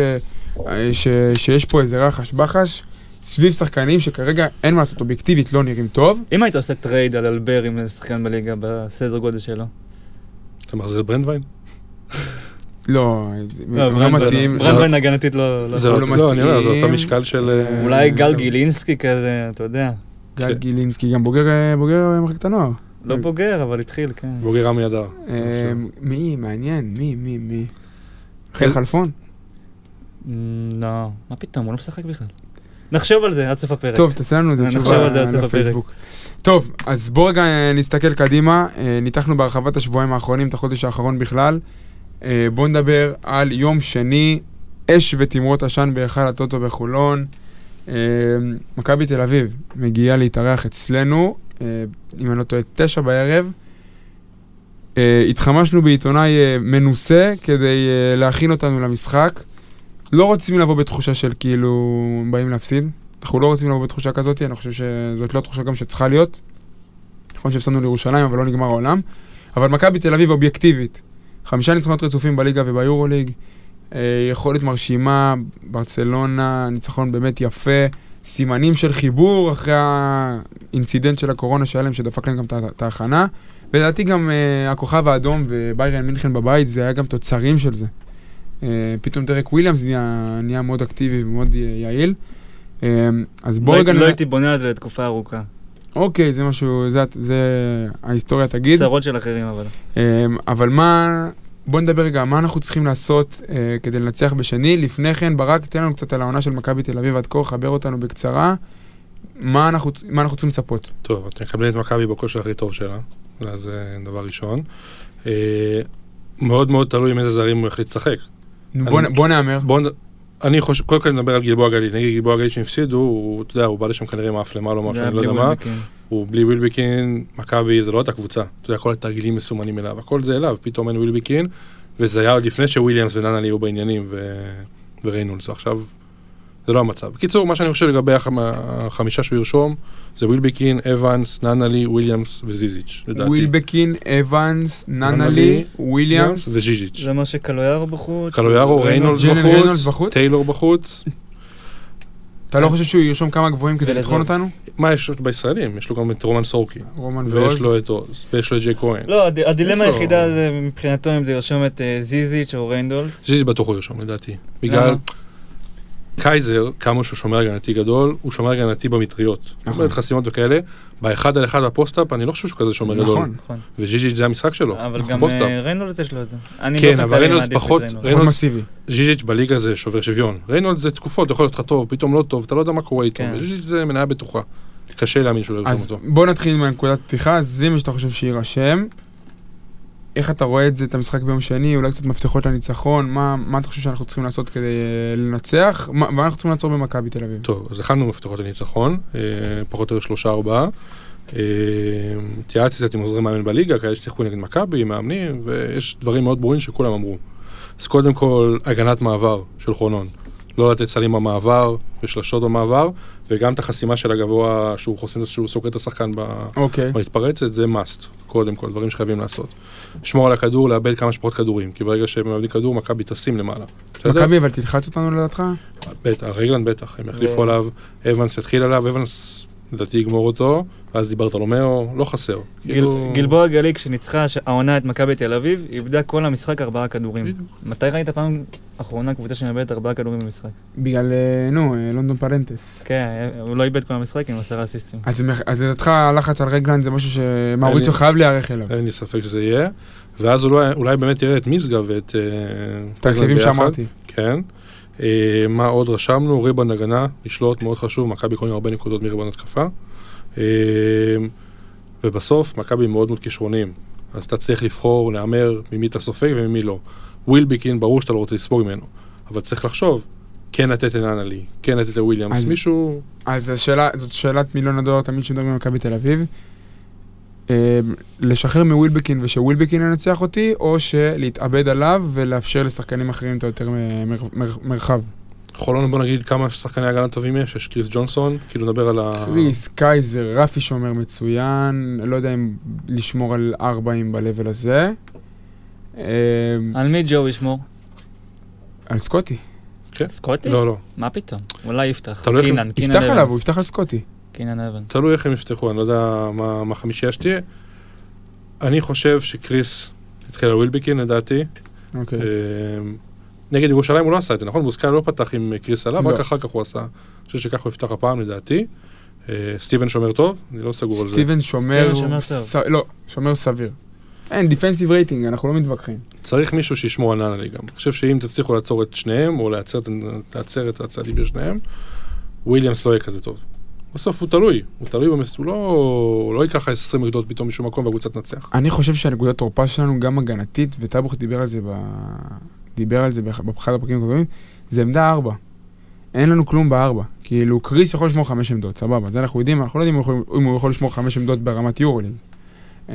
ש... שיש פה איזה רחש בחש סביב שחקנים שכרגע אין מה לעשות, אובייקטיבית לא נראים טוב. אם היית עושה trade על אלבר עם שחקן בליגה בסדר גודל שלו. אתה מחזיר את ברנדווין? לא, זה לא, לא ברנדווין- מתאים. ברנדווין הגנתית לא... לא- זה הוא לא, לא לא, אני אומר, זה מתאים. אותו משקל של... אה, אולי גל אה, גילינסקי כזה, אתה יודע. גל. גילינסקי, גם בוגר אה, מחלקת הנוער. לא בוגר, אבל התחיל, כן. בוגר רמי אדר. אה, מי? מעניין, מי? מי? מי? חיל חלפון? לא, מה פתאום, הוא לא משחק בכלל. נחשוב על זה עד סוף הפרק. טוב, תעשה לנו את זה תשובה. לפייסבוק. טוב, אז בואו רגע אה, נסתכל קדימה. אה, ניתחנו בהרחבת השבועיים האחרונים, את החודש האחרון בכלל. אה, בואו נדבר על יום שני, אש ותמרות עשן בהיכל הטוטו בחולון. מכבי תל אביב מגיעה להתארח אצלנו, אם אני לא טועה, תשע בערב. התחמשנו בעיתונאי מנוסה כדי להכין אותנו למשחק. לא רוצים לבוא בתחושה של כאילו באים להפסיד. אנחנו לא רוצים לבוא בתחושה כזאת, אני חושב שזאת לא התחושה גם שצריכה להיות. נכון שהפסדנו לירושלים, אבל לא נגמר העולם. אבל מכבי תל אביב אובייקטיבית. חמישה ניצחונות רצופים בליגה וביורוליג. אה, יכולת מרשימה, ברצלונה, ניצחון באמת יפה. סימנים של חיבור אחרי האינצידנט של הקורונה שהיה להם, שדפק להם גם את ההכנה. ולדעתי גם אה, הכוכב האדום וביירן מינכן בבית, זה היה גם תוצרים של זה. אה, פתאום דרק וויליאמס נהיה, נהיה מאוד אקטיבי ומאוד יעיל. אה, אז בוא לא- רגע... לא הייתי בונה על זה לתקופה ארוכה. אוקיי, זה משהו, זה, זה ההיסטוריה תגיד. צרות של אחרים אבל. אה, אבל מה... בוא נדבר רגע, מה אנחנו צריכים לעשות כדי לנצח בשני? לפני כן, ברק, תן לנו קצת על העונה של מכבי תל אביב עד כה, חבר אותנו בקצרה. מה אנחנו, מה אנחנו צריכים לצפות? טוב, אתם מקבלים את מכבי בכושר הכי טוב שלה, זה דבר ראשון. מאוד מאוד תלוי עם איזה זרים הוא יחליט לשחק. נו, בוא, בוא נאמר. בואו נ... אני חושב, קודם כל נדבר על גלבוע גליל. נגיד גלבוע גליל שהם הפסידו, הוא, אתה יודע, הוא בא לשם כנראה עם אף למעלה או משהו, אני לא יודע מה. הוא בלי ווילבקין, מכבי זה לא אותה קבוצה. אתה יודע, כל התרגילים מסומנים אליו, הכל זה אליו, פתאום אין ווילבקין, וזה היה עוד לפני שוויליאמס וננלי היו בעניינים ו... וריינולדס. עכשיו, זה לא המצב. בקיצור, מה שאני חושב לגבי החמ... החמישה שהוא ירשום, זה ווילבקין, אבנס, ננלי, וויליאמס וזיזיץ', לדעתי. ווילבקין, אבנס, ננלי, וויליאמס. וז'יז'יץ'. זה מה שקלויארו בחוץ. קלויארו, ריינולדס בחוץ, בחוץ? טיילור בחוץ. אתה לא חושב שהוא ירשום כמה גבוהים כדי לטחון אותנו? מה יש בישראלים? יש לו גם את רומן סורקי, רומן ויש ועוז. לו את עוז, ויש לו את ג'יי כהן. לא, הד- הדילמה לו- היחידה מבחינתו אם זה ירשום את אה, זיזיץ' או ריינולדס. זיזי בטוח הוא ירשום לדעתי. בגלל? קייזר, כמה שהוא שומר הגנתי גדול, הוא שומר הגנתי במטריות. נכון. נכון. חסימות וכאלה. באחד על אחד ב post-up, אני לא חושב שהוא כזה שומר גדול. נכון. נכון. וז'יז'יץ' זה המשחק שלו. אבל גם. אה, ריינולדס יש לו את זה. אני כן, אבל ריינולדס פחות- ריינולדס. ז'יז'יץ' בליגה זה שובר שוויון. ריינולדס זה תקופות, יכול להיות לך טוב, פתאום לא טוב, אתה לא יודע מה קורה איתו. כן. וז'יז'יץ' זה מניה בטוחה. קשה להאמין שהוא לא ירשום אז אותו. בוא נתחיל עם נקודת פתיחה, זה מה שאתה חושב שיירשם. איך אתה רואה את זה, את המשחק ביום שני, אולי קצת מפתחות לניצחון, מה, מה אתה חושב שאנחנו צריכים לעשות כדי אה, לנצח? מה, מה אנחנו צריכים לעצור במכבי תל אביב? טוב, אז הכנו מפתחות לניצחון, אה, פחות או יותר שלושה ארבעה. אה, התייעצתי קצת עם עוזרי מאמן בליגה, כאלה ששיחקו נגד מכבי, מאמנים, ויש דברים מאוד ברורים שכולם אמרו. אז קודם כל, הגנת מעבר של חולון. לא לתת סלים במעבר ושלשות במעבר, וגם את החסימה של הגבוה, שהוא חוסם, שהוא סוגר את השחקן ב- אוקיי. במתפרצת, זה must, קודם כל, דברים שחייבים לעשות. לשמור על הכדור, לאבד כמה שפחות כדורים, כי ברגע שהם מאבדים כדור, מכבי טסים למעלה. מכבי, אבל תלחץ אותנו לדעתך? בטח, רגלנד בטח, הם יחליפו עליו, אבנס יתחיל עליו, אבנס לדעתי יגמור אותו, ואז דיברת על רומאו, לא חסר. גיל- כאילו- גלבוע גליק, שניצחה ש- העונה את מכבי תל אביב, איבדה כל המשחק ארבעה כדורים. בדיוק. מתי ראית פעם אחרונה קבוצה שמאבדת ארבעה כדורים במשחק? בגלל, אה, נו, אה, לונדון פרנטס. כן, הוא לא איבד כל המשחק עם עשרה אסיסטים. אז לדעתך הלחץ על רגלנד זה משהו שמאוריציו אני- חייב להיערך אליו. אין לי ספק שזה יהיה, ואז אולי, אולי באמת תראה את משגב ואת... אה, את ההרכבים ביחד. שאמרתי. כן. אה, מה עוד רשמנו? ריבן הגנה, לשלוט, מאוד חשוב, מכבי קונים הרבה נקודות מריבן התקפה. אה, ובסוף, מכבי מאוד מאוד כישרונים. אז אתה צריך לבחור, להמר ממי אתה סופג וממי לא. ווילביקין, ברור שאתה לא רוצה לספוג ממנו, אבל צריך לחשוב, כן לתת לננלי, כן לתת לוויליאמס, מישהו... אז השאלה, זאת שאלת מיליון הדולר תמיד שמדברים על מכבי תל אביב. אה, לשחרר מווילבקין ושווילבקין ינצח אותי, או שלהתאבד עליו ולאפשר לשחקנים אחרים את היותר מרחב. חולון, בוא נגיד כמה שחקני הגנה טובים יש, יש קריס ג'ונסון, כאילו נדבר על ה... קריס, קייזר, רפי שומר מצוין, לא יודע אם לשמור על ארבעים ב-level הזה. אה, על מי ג'ו ישמור? על סקוטי. סקוטי? לא, לא. מה פתאום? אולי יפתח. תלוי איך- קינן, קינן יפתח עליו, הוא. יפתח על סקוטי. קינן אבנס. תלוי איך הם יפתחו, אני לא יודע מה, מה חמישייה שתהיה. אני חושב שקריס התחיל על ווילביקין, לדעתי. אוקיי. אה, נגד ירושלים הוא לא עשה את זה, נכון? בוסקאי לא פתח עם קריס עליו, לא. רק אחר כך הוא עשה. אני חושב שככה הוא יפתח הפעם, לדעתי. אה, סטיבן שומר טוב, אני לא סגור על זה. סטיבן שומר... לא, שומר סביר. אין, defensive rating, אנחנו לא מתווכחים. צריך מישהו שישמור על ננלי גם. אני חושב שאם תצליחו לעצור את שניהם, או לעצר את- לעצר את הצעדים של שניהם, וויליאמס לא יהיה כזה טוב. בסוף הוא תלוי, הוא תלוי במס... הוא לא, הוא לא ייקח 20 נקודות פתאום משום מקום והקבוצה תנצח. אני חושב שהנקודת תורפה שלנו, גם הגנתית, וטאבוך דיבר על זה ב... דיבר על זה באח- באחד הפרקים הקודמים, זה עמדה ארבע. אין לנו כלום בארבע. כאילו, קריס יכול לשמור חמש עמדות, סבבה, זה אנחנו יודעים, אנחנו לא יודעים אם הוא יכול- הוא לשמור חמש עמדות ברמת יורוליג. אמ,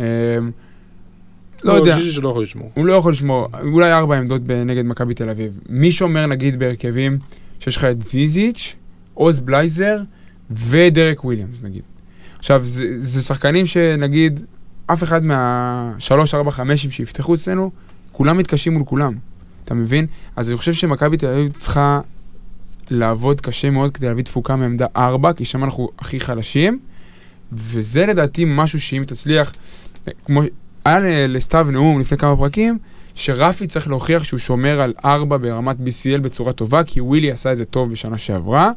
לא יודע, ז'יז'י שלא יכול לשמור. הוא לא יכול לשמור, אולי ארבע עמדות נגד מכבי תל אביב. מי שומר נגיד בהרכבים שיש לך את זיזיץ', עוז בלייזר ודרק וויליאמס נגיד. עכשיו, זה, זה שחקנים שנגיד, אף אחד מהשלוש, ארבע, חמשים שיפתחו אצלנו, כולם מתקשים מול כולם, אתה מבין? אז אני חושב שמכבי תל אביב צריכה לעבוד קשה מאוד כדי להביא תפוקה מעמדה ארבע, כי שם אנחנו הכי חלשים, וזה לדעתי משהו שאם תצליח, כמו, היה לסתיו נאום לפני כמה פרקים, שרפי צריך להוכיח שהוא שומר על ארבע ברמת BCL בצורה טובה, כי ווילי עשה את זה טוב בשנה שעברה.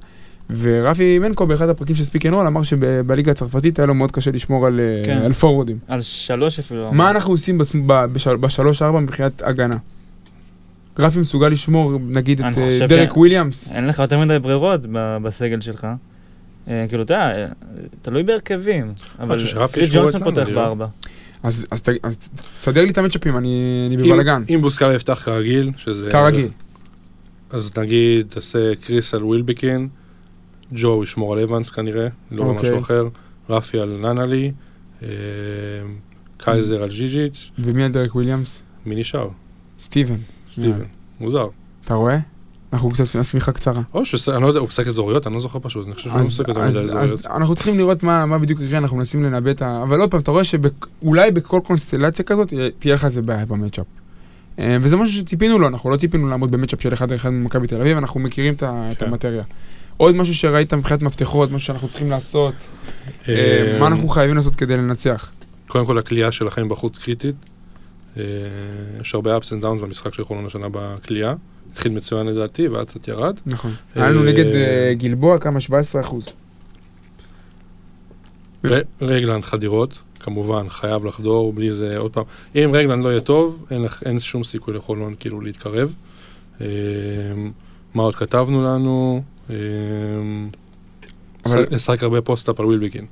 ורפי מנקו באחד הפרקים של Speak and Roll אמר שבליגה הצרפתית היה לו מאוד קשה לשמור על, אה, כן. על פורוורדים. על שלוש אפילו. מה אנחנו עושים בס- ב- בשל- בשלוש-ארבע מבחינת הגנה? רפי מסוגל לשמור נגיד את אה, דרק ש- וויליאמס? אין לך יותר מדי ברירות ב- בסגל שלך. אה, כאילו, אתה יודע, תלוי בהרכבים. אבל קריס ג'ונסון פותח לא? בארבע. אז אז ת- אז תסדר לי את המצ'אפים, אני בבלאגן. אם בוסקאלה יפתח כרגיל, שזה... כרגיל. אז נגיד, תעשה קריס על ווילביקין, ג'ו ישמור על אבנס כנראה, לא על אוקיי. משהו אחר, רפי על ננלי, אה, קייזר על ז'יז'יץ', ומי על דרק וויליאמס? מי נשאר? סטיבן. סטיבן. מוזר. אתה רואה? אנחנו קצת השמיכה קצרה. או שהוא, אני לא יודע, הוא משחק אזוריות? אני לא זוכר פשוט, אני חושב שהוא לא אז, משחק יותר אז, מדי אז אזוריות. אנחנו צריכים לראות מה, מה בדיוק יקרה, אנחנו מנסים לנבא את ה... אבל עוד פעם, אתה רואה שאולי בכל קונסטלציה כזאת אה, תהיה לך איזה בעיה ב matchup. אה, וזה משהו שציפינו לו, אנחנו לא ציפינו לעמוד ב matchup של אחד על אחד ממכבי תל אביב, אנחנו מכירים את, ה- את כן. המטריה. עוד משהו שראית מבחינת מפתחות, משהו שאנחנו צריכים לעשות, אה, אה, מה אנחנו חייבים לעשות כדי לנצח. קודם כל, הכלייה שלכם בחוץ קריטית. אה, יש הרבה ups and downs במשחק של חולון השנה בכלייה. התחיל מצוין לדעתי, ואז קצת ירד. נכון. היה לנו נגד גלבוע כמה 17 אחוז. רגלנד חדירות, כמובן, חייב לחדור, בלי זה, עוד פעם. אם רגלנד לא יהיה טוב, אין, אין שום סיכוי לחולון כאילו להתקרב. מה עוד כתבנו לנו? אבל- לשחק הרבה post-up על ווילביקין.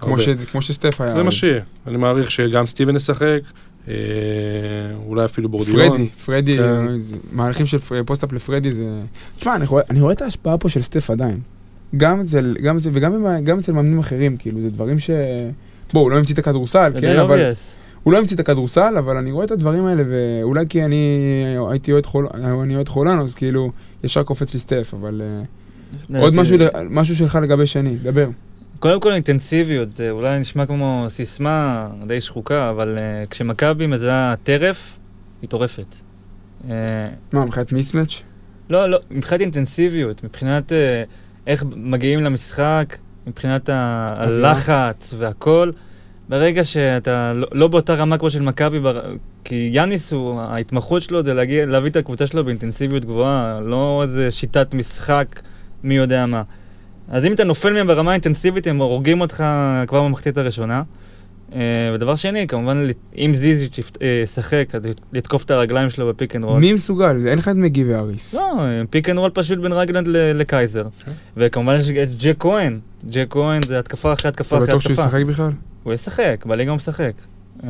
כמו. ש- כמו שסטף היה. זה מה שיהיה. אני מעריך שגם סטיבן ישחק, אה, אולי אפילו בורדיון. פרדי, פרדי, כן. זה- מהלכים של פר- post-up לפרדי זה... תשמע, אני רואה- אני רואה את ההשפעה פה של סטף עדיין. גם אצל, גם אצל, וגם גם אצל מאמנים אחרים, כאילו, זה דברים ש... בוא, הוא לא המציא את הכדורסל, כן, אבל... הוא לא המציא את הכדורסל, אבל אני רואה את הדברים האלה, ואולי כי אני הייתי אוהד חול... אני אוהד חולון, אז כאילו, ישר קופץ לי סטף, אבל... אה, עוד משהו, משהו שלך לגבי שני, דבר. קודם כל אינטנסיביות, זה אולי נשמע כמו סיסמה די שחוקה, אבל uh, כשמכבי מזהה טרף, היא טורפת. Uh, מה, מבחינת מיסמץ'? לא, לא, מבחינת אינטנסיביות, מבחינת uh, איך מגיעים למשחק, מבחינת ה-. הלחץ והכל, ברגע שאתה לא, לא באותה רמה כמו של מכבי, בר- כי יאניס, הוא, ההתמחות שלו זה להגיע, להביא את הקבוצה שלו באינטנסיביות גבוהה, לא איזה שיטת משחק מי יודע מה. אז אם אתה נופל מהם ברמה האינטנסיבית, הם הורגים אותך כבר במחצית הראשונה. אה, ודבר שני, כמובן, אם זיזיץ' יפת- אה, ישחק, אז לתקוף את הרגליים שלו ב pick and roll. מי מסוגל? אין לך את מגי ואריס. לא, pick and roll פשוט בין רגלנד לקייזר. כן. וכמובן יש את ג'ק כהן. ג'ק כהן זה התקפה אחרי התקפה אתה אחרי בטוח שהוא התקפה. ישחק בכלל? הוא ישחק, בליגה הוא משחק. אה,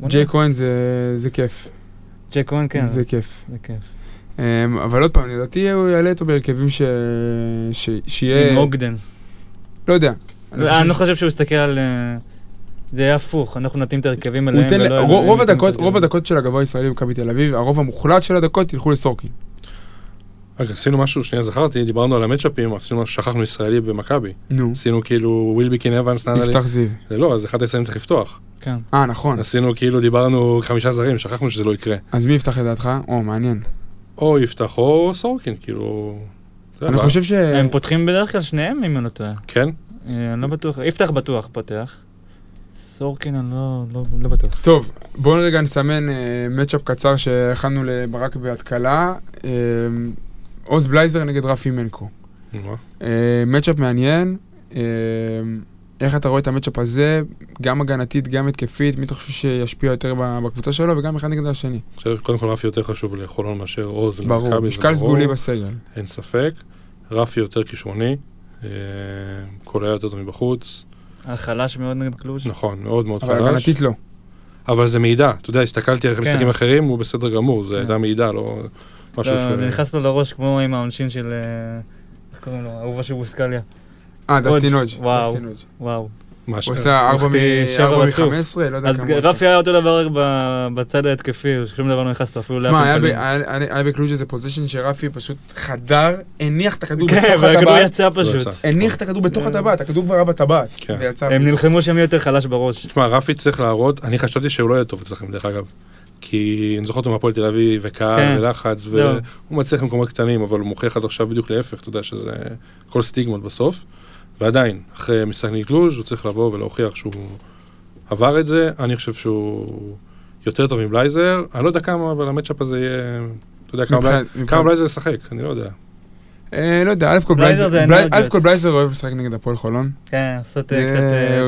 נראה. כהן זה כיף. ג'ק כהן, כן. זה כיף. זה כיף. אמ, אבל עוד פעם, לדעתי הוא יעלה אותו בהרכבים ש... ש... שיהיה... עם אוגדן. לא יודע. אני אני לא חושב חושב שהוא יסתכל על... אה, זה יהיה הפוך, אנחנו נתאים את ההרכבים הוא אליהם. ולא- רוב- רוב הדקות, רוב. הדקות של הגבוה הישראלי במכבי תל אביב, הרוב המוחלט של הדקות ילכו לסורקין. רגע, עשינו משהו, שנייה זכרתי, דיברנו על המצ'אפים, עשינו משהו, שכחנו ישראלי במכבי. נו. עשינו כאילו ווילביקין אבנס, נענה לי. יפתח זיו. זה לא, אז אחד הישראלים צריך לפתוח. כן. אה, נכון. עשינו כאילו, דיברנו חמישה זרים, שכחנו שזה לא יקרה. אז מי יפתח לדעתך? או, מעניין. או יפתח או סורקין, כאילו... אני. חושב ש... הם פותחים בדרך כלל שניהם, אם אני לא טועה. כן? אה, אני לא בטוח. יפתח בטוח פותח. סורקין, אני לא- לא לא בטוח. טוב, בואו רגע נסמן מצ'אפ קצר שהכנו לברק בהתקלה. אה, עוז בלייזר נגד רפי מנקו. מה? אה, מצ'אפ מעניין. אה, איך אתה רואה את המצ'אפ הזה, גם הגנתית, גם התקפית, מי אתה חושב שישפיע יותר בקבוצה שלו, וגם אחד נגד השני. אני חושב, קודם כל רפי יותר חשוב לחולון מאשר עוז. ברור, משקל סגולי בסגל. אין ספק. רפי יותר כישרוני, אה, קולע יותר טוב מבחוץ. החלש מאוד נגד קלוז'. נכון, מאוד מאוד אבל חלש. הגנתית לא. אבל זה מידע, אתה יודע, הסתכלתי על כן. משחקים אחרים, הוא בסדר גמור, זה כן. הייתה מידע, לא משהו ש... לא, זה נכנס לו לראש כמו עם העונשין של... אה, איך קוראים לו? אהובה של בוסקליה. אה, דסטין הודג'. וואו. וואו. הוא עושה 4 מחטיא שבע רצוף. מ-15, לא יודע כמה הוא עושה. רפי היה אותו דבר ב- בצד ההתקפי, שום דבר לא נכנס לו, אפילו היה ב- לאפים היה- בקלוז' איזה פוזיישן שרפי פשוט חדר, הניח את הכדור כן, בתוך והכדור הטבעת. יצא פשוט. יצא. הניח את הכדור בתוך הטבעת, הכדור כבר היה בטבעת. כן. הם נלחמו שם יותר חלש בראש. תשמע, רפי צריך להראות, אני חשבתי שהוא לא יהיה טוב אצלכם, דרך אגב. כי אני זוכר אותו מהפועל תל אביב, וקהל, כן. ולחץ, לא. והוא מצליח במקומות קטנים, אבל הוא מוכיח עד עכשיו בדיוק להפך, אתה יודע שזה כל סטיגמות בסוף. ועדיין, אחרי משחק נגד קלוז' הוא צריך לבוא ולהוכיח שהוא עבר את זה, אני חושב שהוא יותר טוב מבלייזר, אני לא יודע כמה, אבל ה matchup הזה יהיה, אתה יודע כמה בלי- מבחינת- כמה בלייזר ישחק, אני לא יודע. אה, לא יודע, א' כל בלייזר בלייזר, זה בלי- אנרגיות. א' כל בלייזר אוהב לשחק נגד הפועל חולון. כן, לעשות אה, קצת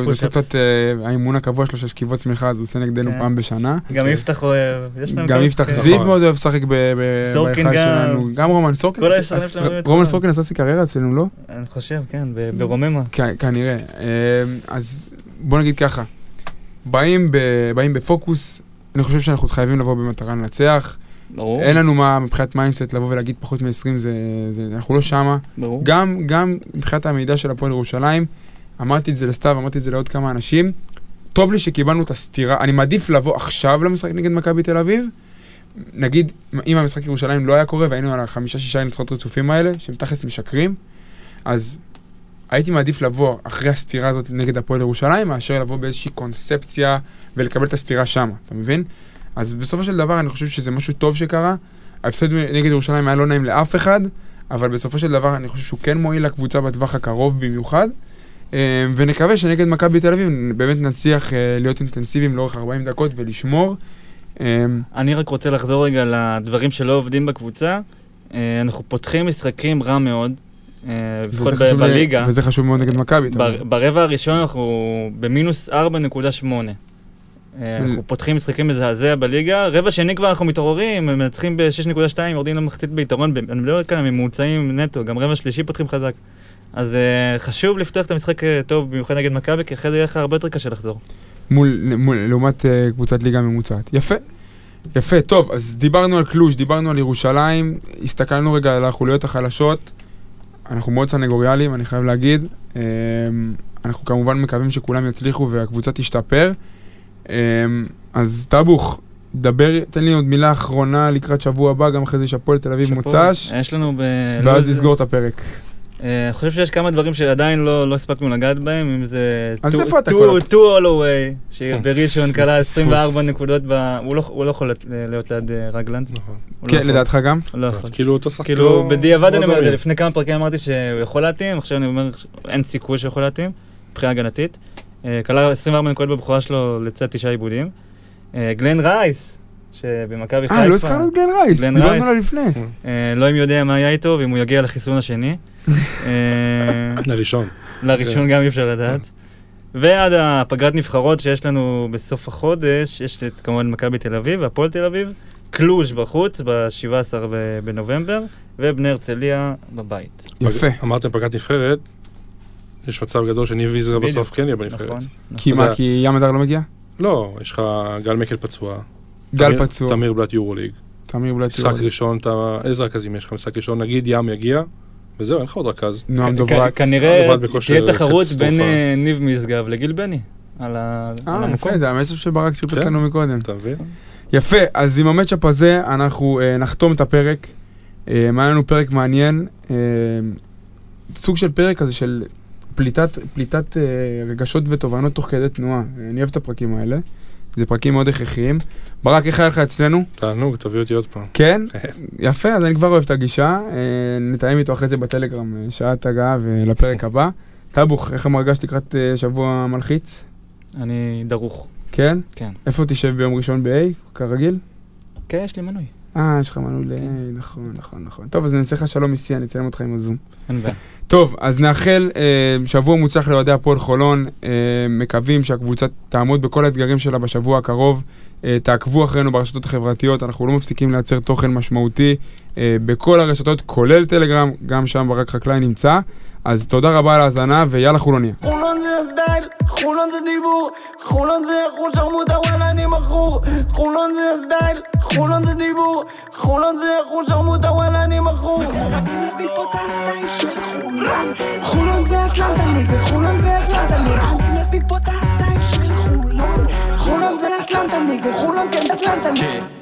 push-ups. קצת, אה, האימון הקבוע שלו של שכיבות סמיכה, אז הוא עושה נגדנו כן. פעם בשנה. גם יפתח אוהב. יש גם יפתח. זיו. מאוד אוהב לשחק ב- ב- סורקין בהיכל גם. שלנו. גם רומן סורקין. רומן. סורקין עשה שיא קריירה אצלנו, לא? אני חושב, כן, ברוממה. כנראה. אה, אז בוא נגיד ככה, באים בפוקוס, אני חושב שאנחנו חייבים לבוא במטרה לנצח. ברור, אין לנו מה מבחינת mindset לבוא ולהגיד פחות מ-20, זה, זה, אנחנו לא שמה. ברור. גם, גם מבחינת המידע של הפועל ירושלים, אמרתי את זה לסתיו, אמרתי את זה לעוד כמה אנשים. טוב לי שקיבלנו את הסתירה, אני מעדיף לבוא עכשיו למשחק נגד מכבי תל אביב. נגיד, אם המשחק ירושלים לא היה קורה והיינו על החמישה-שישה ניצחונות רצופים האלה, שהם תכלס משקרים, אז הייתי מעדיף לבוא אחרי הסתירה הזאת נגד הפועל ירושלים, מאשר לבוא באיזושהי קונספציה ולקבל את הסתירה שם, אתה מבין? אז בסופו של דבר אני חושב שזה משהו טוב שקרה. ההפסד נגד ירושלים היה לא נעים לאף אחד, אבל בסופו של דבר אני חושב שהוא כן מועיל לקבוצה בטווח הקרוב במיוחד. אה, ונקווה שנגד מכבי תל אביב באמת נצליח אה, להיות אינטנסיביים לאורך 40 דקות ולשמור. אה, אני רק רוצה לחזור רגע לדברים שלא עובדים בקבוצה. אנחנו פותחים משחקים רע מאוד, לפחות בליגה. וזה חשוב מאוד נגד מכבי. ברבע הראשון אנחנו במינוס 4.8. אה, אנחנו פותחים משחקים מזעזע בליגה, רבע שני כבר אנחנו מתעוררים, מנצחים ב-6.2, יורדים למחצית ביתרון, אני מדבר כאן על ממוצעים נטו, גם רבע שלישי פותחים חזק. אז אה, חשוב לפתוח את המשחק אה, טוב, במיוחד נגד מכבי, כי אחרי זה יהיה לך הרבה יותר קשה לחזור. מול, מול, לעומת קבוצת ליגה ממוצעת. יפה. יפה, טוב, אז דיברנו על קלוש, דיברנו על ירושלים, הסתכלנו רגע על החוליות החלשות. אנחנו מאוד סנגוריאליים, אני חייב להגיד. אנחנו כמובן מקווים שכולם יצליחו והקבוצה תשתפר. אמ, אז טאבוך, דבר, תן לי עוד מילה אחרונה לקראת שבוע הבא, גם אחרי זה יש הפועל תל אביב. מוצ"ש, יש לנו ב... ואז לוז- נסגור את הפרק. אה, אני חושב שיש כמה דברים שעדיין לא לא הספקנו לגעת בהם, אם זה... אז איפה אתה טו- כל טו הולווי, שבראשון קלע 24 נקודות, הוא לא- הוא לא יכול להיות- ליד אה, רגלנד. נכון. לא כן. לדעתך גם? לא יכול. כאילו אותו שחקן. כאילו, לא- בדיעבד לא אני אומר. לפני כמה פרקים אמרתי שהוא יכול להתאים, עכשיו אני אומר אין סיכוי שהוא יכול להתאים, מבחינה הגנתית. אה, קלע 24 נקודות בבכורה שלו לצד תשעה איבודים. אה, גלן רייס, שבמכבי חיפה, אה, לא הזכרנו את גלן רייס, דיברנו. עליו לפני. אה, לא אם יודע מה היה איתו ואם הוא יגיע לחיסון השני. לראשון. לראשון גם אי אפשר לדעת. ועד הפגרת נבחרות שיש לנו בסוף החודש, יש את כמובן מכבי תל אביב והפועל תל אביב, קלוז' בחוץ ב-17 בנובמבר, ובני הרצליה בבית. יפה. אמרתם פגרת נבחרת, יש מצב גדול שניב ויזר. בסוף כן יהיה בנבחרת. נכון. כי נכון. מה, יודע. כי ים הדר לא מגיע? לא, יש לך גל מקל פצוע. גל תמיר- פצוע, תמיר בלאט יורוליג. תמיר בלט משחק ראשון, אתה- איזה רכזים יש לך? משחק ראשון, נגיד ים יגיע, וזהו, אין לך עוד רכז. נועם דוברת. כנראה תהיה תחרות בין. אה, ניב משגב לגיל בני. על אה, המקום. יפה, זה המסר שברק סרטט כן. לנו מקודם. אתה מבין? יפה, אז עם המצ'אפ הזה אנחנו אה, נחתום את הפרק. היה לנו פרק מעניין, סוג של פרק כזה של פליטת, פליטת אה, רגשות ותובנות תוך כדי תנועה. אני אוהב את הפרקים האלה, זה פרקים מאוד הכרחיים. ברק, איך היה לך אצלנו? תענוג, תביא אותי עוד פעם. כן? יפה, אז אני כבר אוהב את הגישה. אה, נתאם איתו אחרי זה בטלגרם אה, שעת הגעה ולפרק הבא. טאבוך, איך המרגש לקראת אה, שבוע מלחיץ? אני דרוך. כן? כן. איפה תשב ביום ראשון ב-A, כרגיל? כן, יש לי מנוי. אה, יש לך מנוי ל... כן. נכון, נכון, נכון. טוב, אז אני אעשה לך שלום מסי, אני אצלם אותך עם הזום. אין בעיה. טוב, אז נאחל אה, שבוע מוצלח לאוהדי הפועל חולון. אה, מקווים שהקבוצה תעמוד בכל האתגרים שלה בשבוע הקרוב. אה, תעקבו אחרינו ברשתות החברתיות, אנחנו לא מפסיקים לייצר תוכן משמעותי אה, בכל הרשתות, כולל טלגרם, גם שם ברק חקלאי נמצא. אז תודה רבה על ההאזנה, ויאללה חולוניה. חולון זה הסטייל, חולון זה דיבור, חולון זה אחוז שרמוטה וואלה אני מכור. חולון זה הסטייל, חולון זה דיבור, חולון זה אחוז שרמוטה וואלה אני מכור. אני מביא פה את הסטייל של חולון. חולון זה אטלנטה חולון זה אטלנטה אני מביא פה את הסטייל של חולון. חולון זה אטלנטה נגד חולון כן אטלנטה נגד